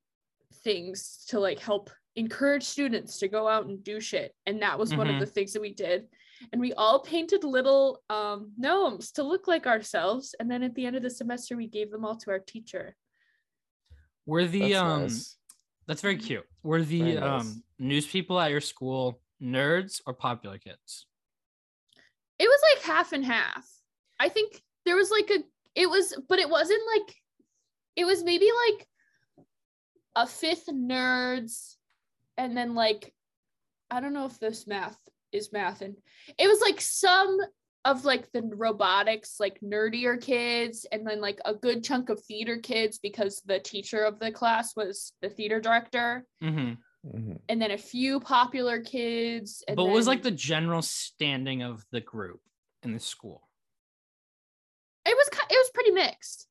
things to like help encourage students to go out and do shit and that was one of Mhm. the things that we did and we all painted little um gnomes to look like ourselves and then at the end of the semester we gave them all to our teacher Were the That's um nice. That's very cute. Were the Very nice. um news people at your school nerds or popular kids? it was like half and half i think there was like a it was but it wasn't like it was maybe like a fifth nerds and then like i don't know if this math is math and it was like some of like the robotics like nerdier kids and then like a good chunk of theater kids because the teacher of the class was the theater director Mm-hmm. Mhm. and then a few popular kids and But what was like the general standing of the group in the school? it was it was pretty mixed.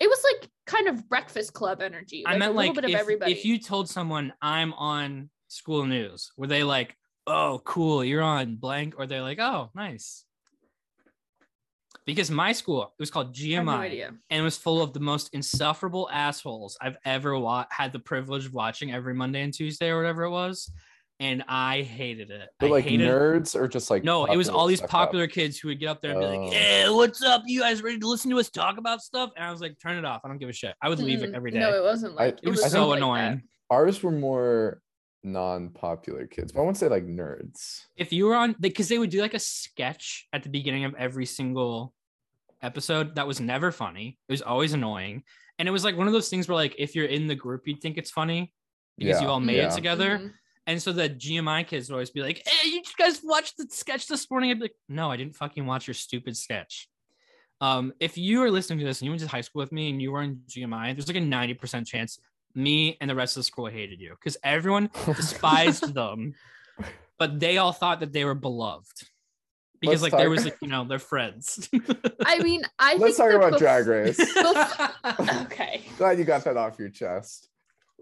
It was like kind of breakfast club energy. I like meant a little like bit if, of everybody. if you told someone I'm on school news, were they like, oh cool, you're on blank, or they're like, oh nice. Because my school it was called I have no GMI and it was full of the most insufferable assholes I've ever wa- had the privilege of watching every Monday and Tuesday or whatever it was, and I hated it. But I like hated nerds or just like No, it was all these suck up? popular kids who would get up there and be Oh. like, "Hey, what's up? You guys ready to listen to us talk about stuff?" And I was like, "Turn it off. I don't give a shit." I would leave it Mm-mm. every day. No, it wasn't I- it was I so think- annoying. Ours were more non-popular kids, but I won't say like nerds. if you were on because they would do like a sketch at the beginning of every single episode that was never funny. It was always annoying. And it was like one of those things where like if you're in the group you'd think it's funny because you all made yeah. it together. Mhm. and so the gmi kids would always be like hey you guys watched the sketch this morning? I'd be like no i didn't fucking watch your stupid sketch. Um if you are listening to this and you went to high school with me and you were in gmi there's like a 90% chance me and the rest of the school hated you because everyone despised them, but they all thought that they were beloved because Let's like there was like you know they're friends. I mean, I think Let's think talk about bef- Drag Race. Okay. Glad you got that off your chest.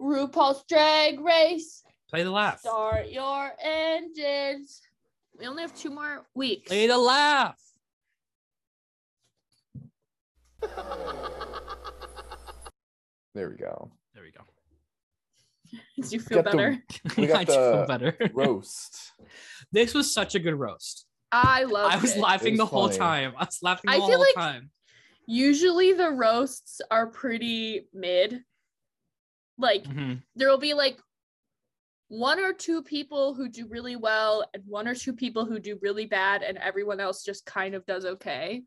RuPaul's Drag Race. Play the laugh. Start your engines. We only have two more weeks. Play the laugh. There we go. There we go. Did you feel Get the- better? We got I do feel better. Roast. this was such a good roast. I love I was it. laughing was the whole time. I was laughing the I whole feel like- time. Usually the roasts are pretty mid. Like Mhm. there will be like one or two people who do really well and one or two people who do really bad and everyone else just kind of does okay.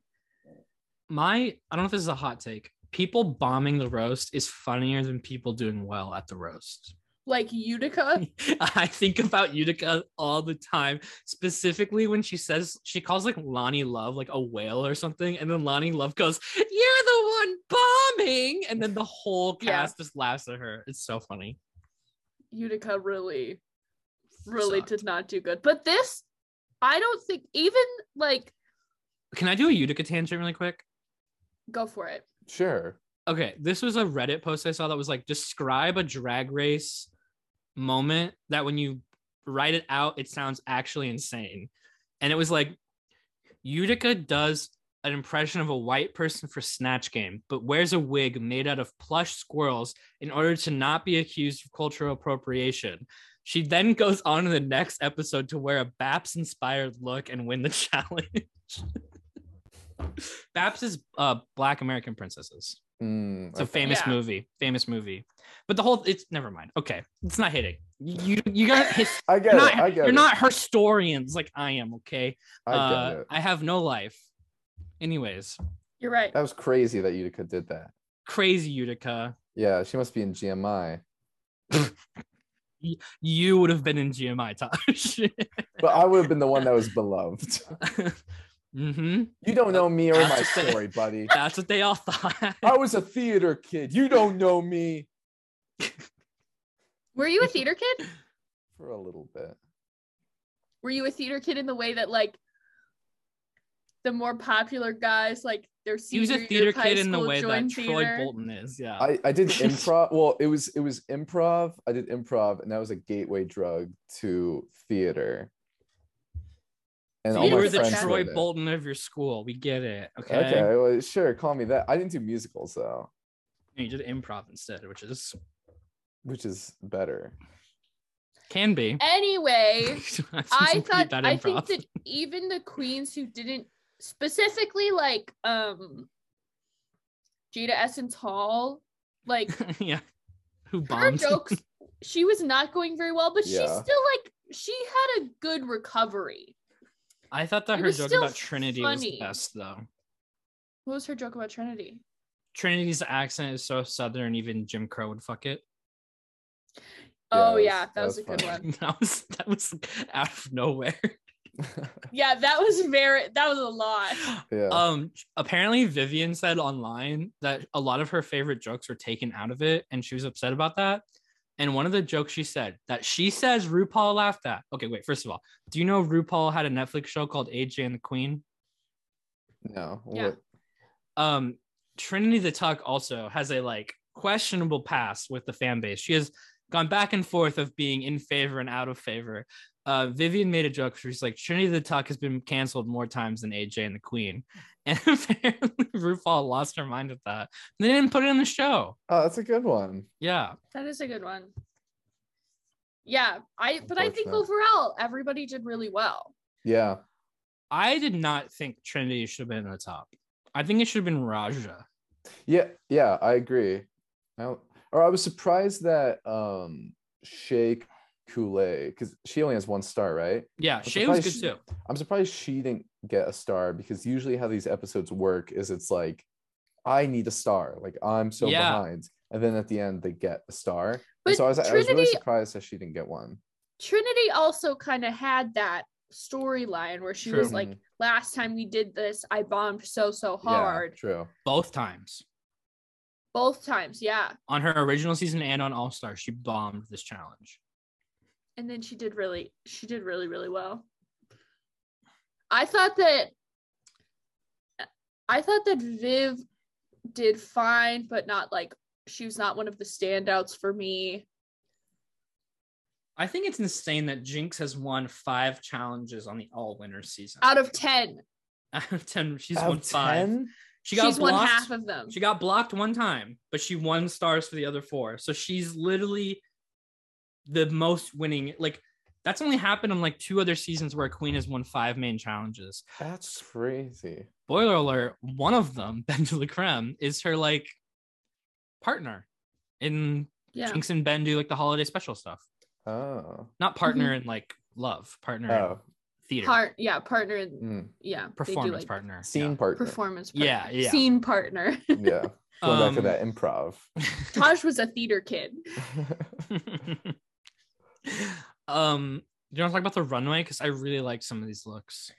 My I don't know if this is a hot take. People bombing the roast is funnier than people doing well at the roast. Like Utica. I think about Utica all the time, specifically when she says she calls like Loni Love like a whale or something, and then Loni Love goes, "You're the one bombing," and then the whole Yeah. cast just laughs at her. It's so funny. Utica really, really Sucked. did not do good. But this, I don't think even like Can I do a Utica tangent really quick? go for it. Sure. Okay, this was a Reddit post I saw that was like describe a drag race moment that when you write it out, it sounds actually insane. And it was like Utica does an impression of a white person for Snatch Game, but wears a wig made out of plush squirrels in order to not be accused of cultural appropriation. She then goes on in the next episode to wear a Baps inspired look and win the challenge. Baps is uh, Black American Princesses. Mm, It's a okay. famous Yeah. movie, famous movie. But the whole it's never mind. Okay, it's not hitting. You you got his, I get you're it. not I get you're it. not historians like I am. Okay, I get uh, it. I have no life. Anyways, You're right. That was crazy that Utica did that. crazy Utica. Yeah, she must be in GMI. You would have been in GMI, Tosh. But I would have been the one that was beloved. mm-hmm. You don't know me or my That's what they- story, buddy. That's what they all thought. I was a theater kid. You don't know me Were you a theater kid? for a little bit. Were you a theater kid in the way that like the more popular guys like their he was senior a year theater of high kid in the school way that joined Troy? Bolton is. Yeah. I, I did improv. Well, it was it was improv. I did improv, and that was a gateway drug to theater. And So all you my were the Troy. Bolton of your school. We get it. Okay. Okay, well, sure, call me that. I didn't do musicals though, You did improv instead, which is which is better. can be. Anyway, I've seen I thought bad I think that even the queens who didn't specifically like um Jaida Essence Hall, like yeah. Who her jokes, she was not going very well, but she Yeah. still like she had a good recovery. I thought that It her joke about Trinity was the best though. What was her joke about Trinity? Trinity's accent is so southern, even Jim Crow would fuck it. Oh Yes, yeah, that, that was, was a good one. that was that was out of nowhere. Yeah, that was very that was a lot. yeah. Um apparently Vivienne said online that a lot of her favorite jokes were taken out of it and she was upset about that. And one of the jokes she said that she says RuPaul laughed at. Okay, wait, first of all, do you know RuPaul had a Netflix show called AJ and the Queen? no. Yeah. What? um Trinity the Tuck also has a like questionable past with the fan base. She has gone back and forth of being in favor and out of favor. uh, Vivienne made a joke. where She's like, Trinity the Tuck has been canceled more times than AJ and the Queen. And apparently RuPaul lost her mind with that. They didn't put it in the show. Oh, that's a good one. Yeah. That is a good one. Yeah, I but I think overall everybody did really well. Yeah. I did not think Trinity should have been in the top. I think it should have been Raja. Yeah, yeah, I agree. I don't, or I was surprised that um Shea Coulee, because she only has one star, right? Yeah, I'm Shea was good surprised too. I'm surprised she didn't get a star because usually how these episodes work is it's like I need a star, like I'm so Yeah. behind, and then at the end they get a star. And But so I was, I was really surprised that she didn't get one. Trinity also kind of had that storyline where she was like, last time we did this, I bombed so so Yeah, hard. true. Both times. Both times, yeah. On her original season and on All Star, she bombed this challenge. And then she did really she did really, really well. I thought that I thought that Viv did fine, but not like she was not one of the standouts for me. I think it's insane that Jinkx has won five challenges on the All Winners season. Out of 10, Out of ten, she's Out won of five. 10? She got she's won blocked. half of them. She got blocked one time, but she won stars for the other four. So she's literally the most winning. Like that's only happened on like two other seasons where a queen has won five main challenges. That's crazy. Boiler alert, one of them, BenDeLaCreme, is her like partner in yeah. Jinkx and Ben do like the holiday special stuff. Oh. Not partner mm-hmm. in like love, partner Oh. In theater. Part yeah, partner mm. yeah. they do, performance like, partner. Scene yeah. partner. Performance Yeah, partner. yeah. Scene partner. Yeah. Going back to Um, that improv. Taj was a theater kid. um, do you want to talk about the runway? Because I really like some of these looks.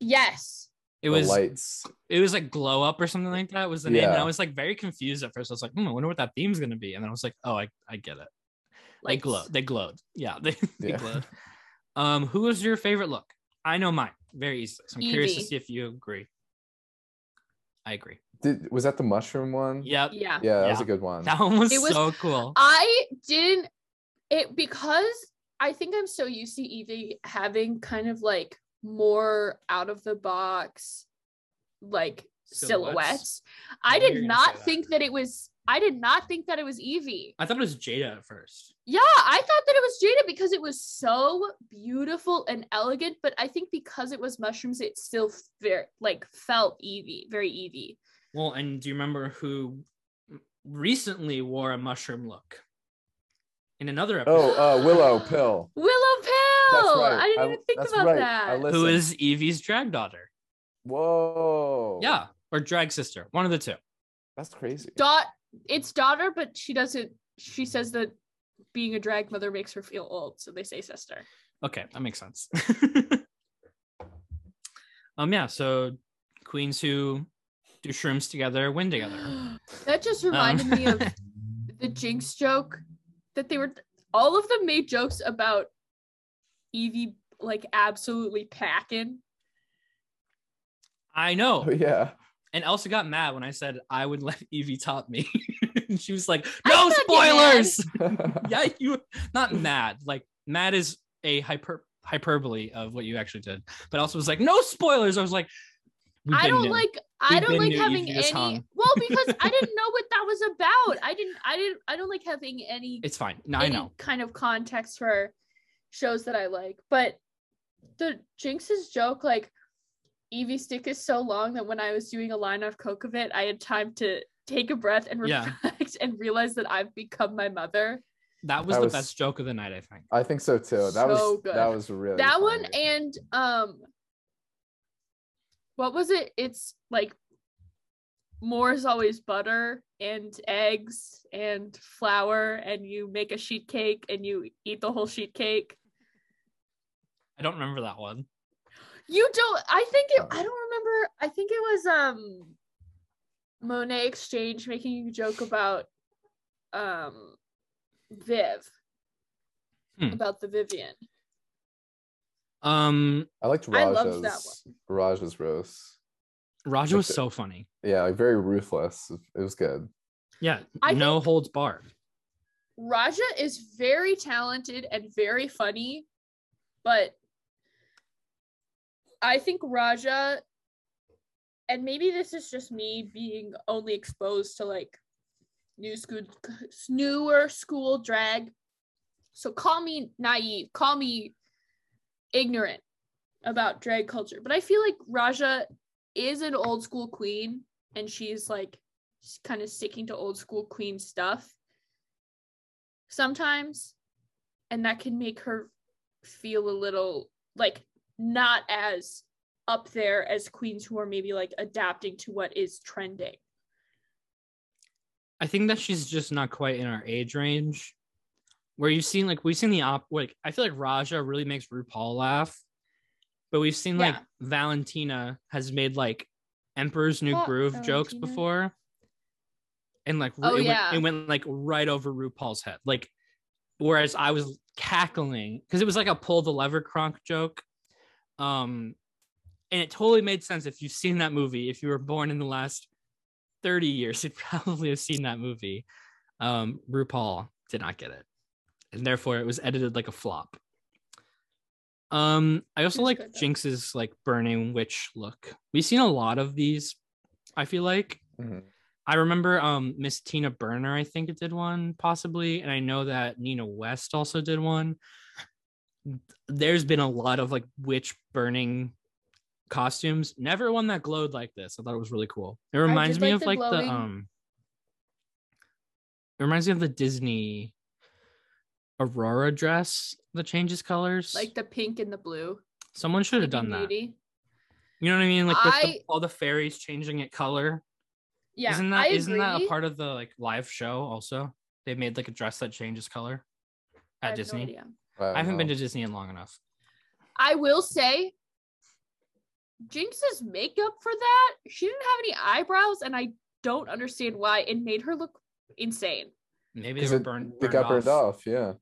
Yes. It The was lights. it was like glow up or something like that was the name. And I was like very confused at first. I was like, hmm, I wonder what that theme's gonna be. And then I was like, oh, I, I get it. They glow. They glowed. Yeah, they, they glowed. Um, who is your favorite look? I know mine very easily. So I'm curious to see if you agree. I agree. Did was that the mushroom one? Yep. Yeah. Yeah, that was a good one. That one was, It was- so cool. I didn't it because I think I'm so used to Yvie having kind of like more out of the box like silhouettes. I I did were gonna say not that. think that it was I did not think that it was Yvie. I thought it was Jaida at first. Yeah, I thought that it was Jaida because it was so beautiful and elegant, but I think because it was mushrooms, it still very like felt Yvie, very Yvie. Well, and do you remember who recently wore a mushroom look in another episode? Oh, uh, Willow Pill. Willow Pill. That's right. I didn't even think that's about right. that. I who listened. is Yvie's drag daughter? Whoa. Yeah, or drag sister, one of the two. That's crazy. Dot it's daughter, but she doesn't she says that being a drag mother makes her feel old, so they say sister. Okay, that makes sense. um, yeah. So queens who do shrooms together win together. that just Um, reminded me of the Jinkx joke that they were all of them made jokes about Yvie like absolutely packing. I know. Oh yeah. And Elsa got mad when I said I would let Yvie top me. and she was like, "No spoilers." yeah, you not mad. Like mad is a hyper hyperbole of what you actually did. But also was like, "No spoilers." I was like, "We've I don't like I We've don't like having any hung. well because I didn't know what that was about. I didn't I didn't I don't like having any It's fine. No, I know. kind of context for shows that I like. But the Jinkx's joke, like Yvie stick is so long that when I was doing a line of Kokavit, I had time to take a breath and Yeah. reflect and realize that I've become my mother. That was That the was- best joke of the night. I think. I think so too. That So was good. that was really that one and um what was it? It's like more is always butter and eggs and flour and you make a sheet cake and you eat the whole sheet cake. I don't remember that one. You don't I think it. I don't remember I think it was um Monét X Change making a joke about um Viv Hmm. about the Vivienne. Um, I liked I Raja's loved that Raja's roast. Raja was so funny. Yeah, like very ruthless. It was good. Yeah, I no holds barred. Raja is very talented and very funny, but I think Raja, and maybe this is just me being only exposed to like new school, newer school drag. So call me naive, call me ignorant about drag culture, but I feel like Raja is an old school queen, and she's like kind of sticking to old school queen stuff sometimes and that can make her feel a little like not as up there as queens who are maybe like adapting to what is trending. I think that she's just not quite in our age range. Where you've seen like we've seen the op like I feel like Raja really makes RuPaul laugh, but we've seen like Yeah. Valentina has made like Emperor's New Oh, Groove jokes before, and like Oh, it, yeah. went, it went like right over RuPaul's head. Like, whereas I was cackling because it was like a pull the lever cronk joke, um, and it totally made sense if you've seen that movie. If you were born in the last 30 years, you'd probably have seen that movie. Um, RuPaul did not get it. And therefore it was edited like a flop. Um, I also It like good. Jinkx's like burning witch look. We've seen a lot of these, I feel like. Mhm. I remember um Miss Tina Burner, I think it did one possibly, and I know that Nina West also did one. There's been a lot of like witch burning costumes. Never one that glowed like this. I thought it was really cool. It reminds me like of the like the um it reminds me of the Disney Aurora dress that changes colors. Like the pink and the blue. someone should have done that. Beauty. You know what I mean? Like with the, all the fairies changing it color. Yeah, isn't I that isn't that a part of the like live show also? They made like a dress that changes color I at Disney. no Disney. I haven't been uh, to Disney in long enough. I will say, Jinkx's makeup for that, she didn't have any eyebrows, and I don't understand why. It made her look insane. Maybe they were it- burned. they burned got burned off. Yeah.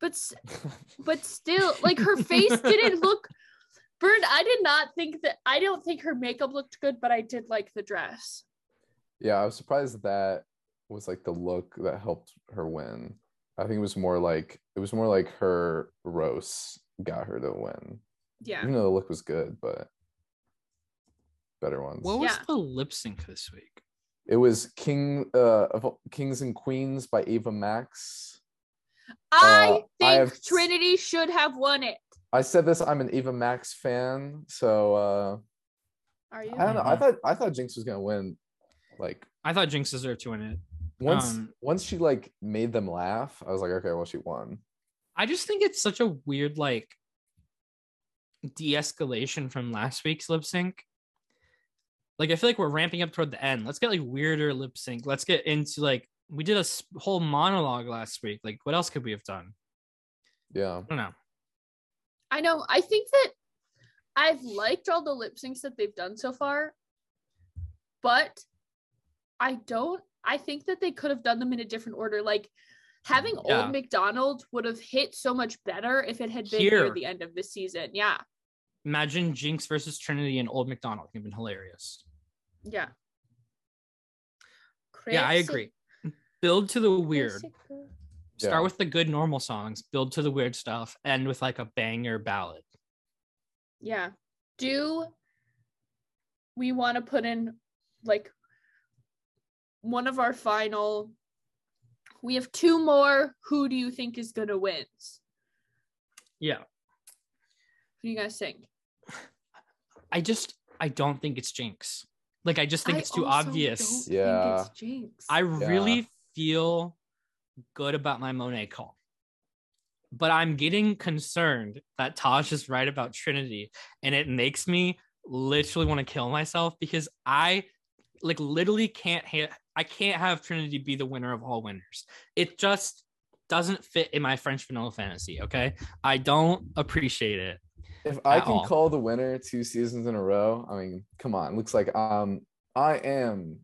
But but still, like her face didn't look burned. I did not think that. I don't think her makeup looked good, but I did like the dress. yeah, I was surprised that was like the look that helped her win. I think it was more like it was more like her roast got her to win. Yeah. Even though the look was good, but better ones. What was Yeah. the lip sync this week? It was King uh of Kings and Queens by Ava Max. I Uh, think I have- Trinity should have won it. I said this, I'm an Ava Max fan, so uh Are you? I don't know. I thought I thought Jinkx was gonna win. Like I thought Jinkx deserved to win it. Once Um, once she like made them laugh, I was like, okay, well she won. I just think it's such a weird like de-escalation from last week's lip sync. Like I feel like we're ramping up toward the end. Let's get like weirder lip sync. Let's get into like we did a whole monologue last week. Like what else could we have done? Yeah. I don't know. I know. I think that I've liked all the lip syncs that they've done so far, but I don't. I think that they could have done them in a different order. Like having Yeah. Old McDonald would have hit so much better if it had been Here. near the end of the season. Yeah. Imagine Jinkx versus Trinity and Old McDonald. It would have been hilarious. Yeah. Yeah, I agree. Build to the weird. Crazy- Start Yeah. with the good normal songs, build to the weird stuff, end with like a banger ballad. Yeah. Do we want to put in like one of our final? We have two more. Who do you think is gonna win? Yeah. Who do you guys think? I just I don't think it's Jinkx. Like I just think I it's too also obvious. don't think Yeah. it's Jinkx. I Yeah. really feel good about my Monét call. But I'm getting concerned that Taj is right about Trinity and it makes me literally want to kill myself because I like literally can't ha- I can't have Trinity be the winner of all winners. It just doesn't fit in my French vanilla fantasy, okay? I don't appreciate it. If I can all. call the winner two seasons in a row, I mean, come on. Looks like um I am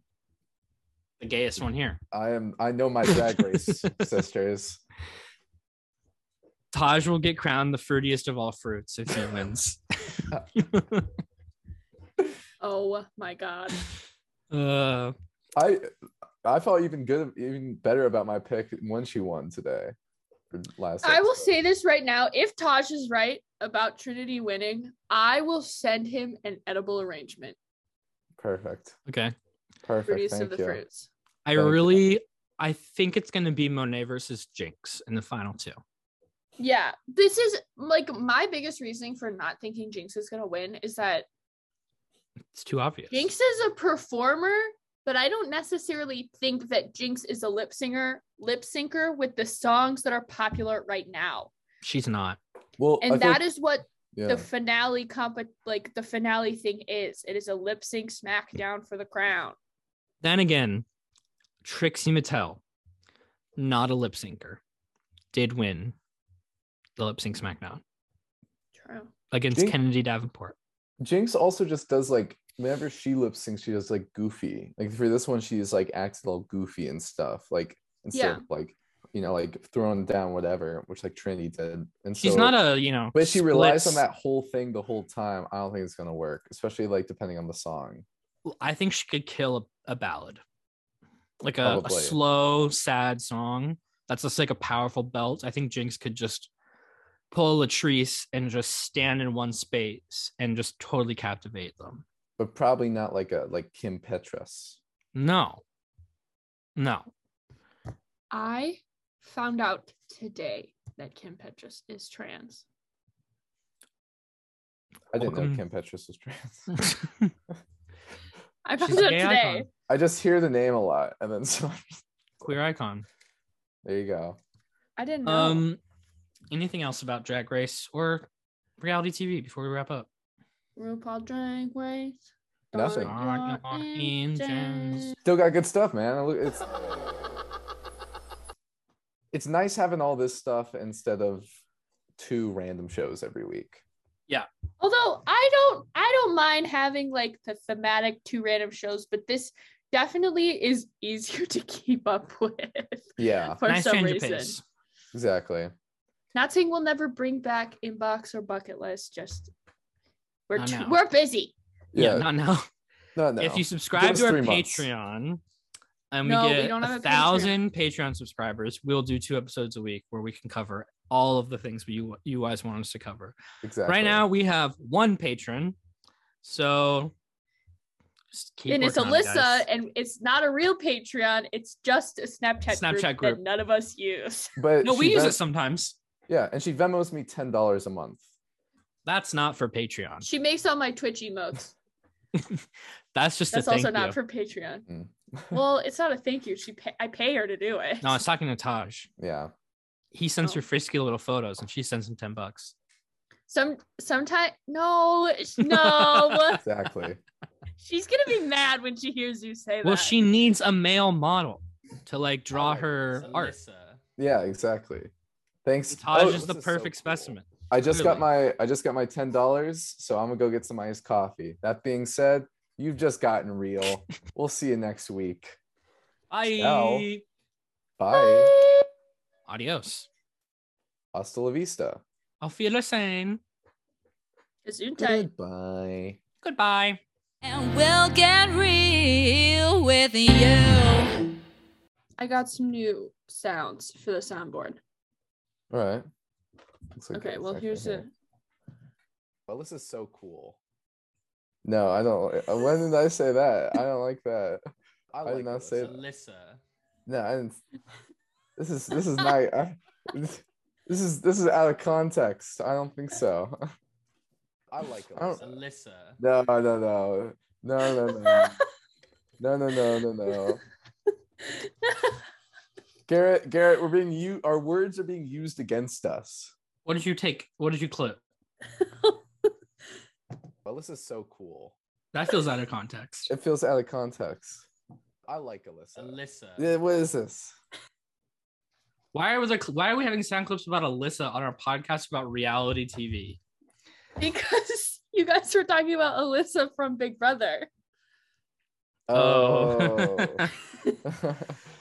The gayest one here. I am I know my drag race sisters. Taj will get crowned the fruitiest of all fruits if he wins. oh my god. uh, I I felt even good even better about my pick when she won today. last. I will say this right now. If Taj is right about Trinity winning, I will send him an edible arrangement. perfect, Okay. perfect. Fruitiest Thank of the you. fruits. I Thank you. really, I think it's gonna be Monét versus Jinkx in the final two. Yeah, this is like my biggest reasoning for not thinking Jinkx is gonna win is that It's too obvious. Jinkx is a performer, but I don't necessarily think that Jinkx is a lip singer, lip syncer with the songs that are popular right now. She's not. Well, And that is what yeah. the finale comp like the finale thing is. It is a lip sync smackdown for the crown. Then again, Trixie Mattel, not a lip syncer, did win the lip sync SmackDown True. against Jinkx- Kennedy Davenport. Jinkx also just does like whenever she lip syncs, she does like goofy. Like for this one, she's like acting all goofy and stuff. Like instead Yeah. of like you know like throwing down whatever, which like Trinity did. And She's so, not a, you know, But she relies on that whole thing the whole time. I don't think it's gonna work, especially like depending on the song. I think she could kill a, a ballad, like a, a slow, sad song. That's just like a powerful belt. I think Jinkx could just pull a Latrice and just stand in one space and just totally captivate them. But probably not like a like Kim Petras. No, no. I found out today that Kim Petras is trans. I didn't Welcome. know Kim Petras was trans. I found a out today. icon. I just hear the name a lot, and then so Queer icon. there you go. I didn't know. Um, anything else about Drag Race or reality TV before we wrap up? RuPaul Drag Race. Nothing. Dark Dark Angels. Angels. Still got good stuff, man. It's it's nice having all this stuff instead of two random shows every week. Yeah. Although I don't, I don't mind having like the thematic two random shows, but this definitely is easier to keep up with Yeah, for nice some reason. pace. exactly. Not saying we'll never bring back inbox or bucket list. Just we're too, we're busy. Yeah, Yeah, not now. no, no. If you subscribe to our three months. Patreon and we No, we get don't have a a Patreon. thousand Patreon subscribers, we'll do two episodes a week where we can cover all of the things we you, you guys want us to cover. exactly. Right now we have one patron, so and it's working on it, Alyssa, and it's not a real Patreon. It's just a Snapchat, Snapchat group, group. that none of us use. but No, we use Ven- it sometimes. Yeah, and she Venmos me ten dollars a month. That's not for Patreon. She makes all my Twitch emotes. That's just That's a thank also not you. for Patreon. Mm. Well, it's not a thank you. She pay, I pay her to do it. No, I was talking to Taj. yeah, He sends Oh. her frisky little photos, and she sends him ten bucks. Some sometime no no. exactly. She's gonna be mad when she hears you say that. Well, she needs a male model to like draw like her this, art. yeah, exactly. Thanks. Taj Oh, is the this so perfect cool. specimen. I just got my I just got my ten dollars, so I'm gonna go get some iced coffee. That being said, you've just gotten real. we'll see you next week. Bye. Ciao. Bye. Adios. Hasta la vista. Auf Wiedersehen. Gesundheit. Goodbye. Goodbye. And we'll get real with you. I got some new sounds for the soundboard. All right. Looks like Okay, well here's here. it. Well, this is so cool. No, I don't. uh, When did I say that? I don't like that. I, did not say that. Alyssa. No, I didn't. This is this is not. I, this, this is this is out of context. I don't think so. I like Oh. I Alyssa. No, no, no, no, no, no, no, no, no, no, no. Garrett, Garrett, we're being you. Our words are being used against us. What did you take? What did you clip? Well, this is so cool. That feels out of context. It feels out of context. I like Alyssa. Alyssa. Yeah, what is this? Why was there, Why are we having sound clips about Alyssa on our podcast about reality TV? because you guys were talking about Alyssa from Big Brother. Oh. oh.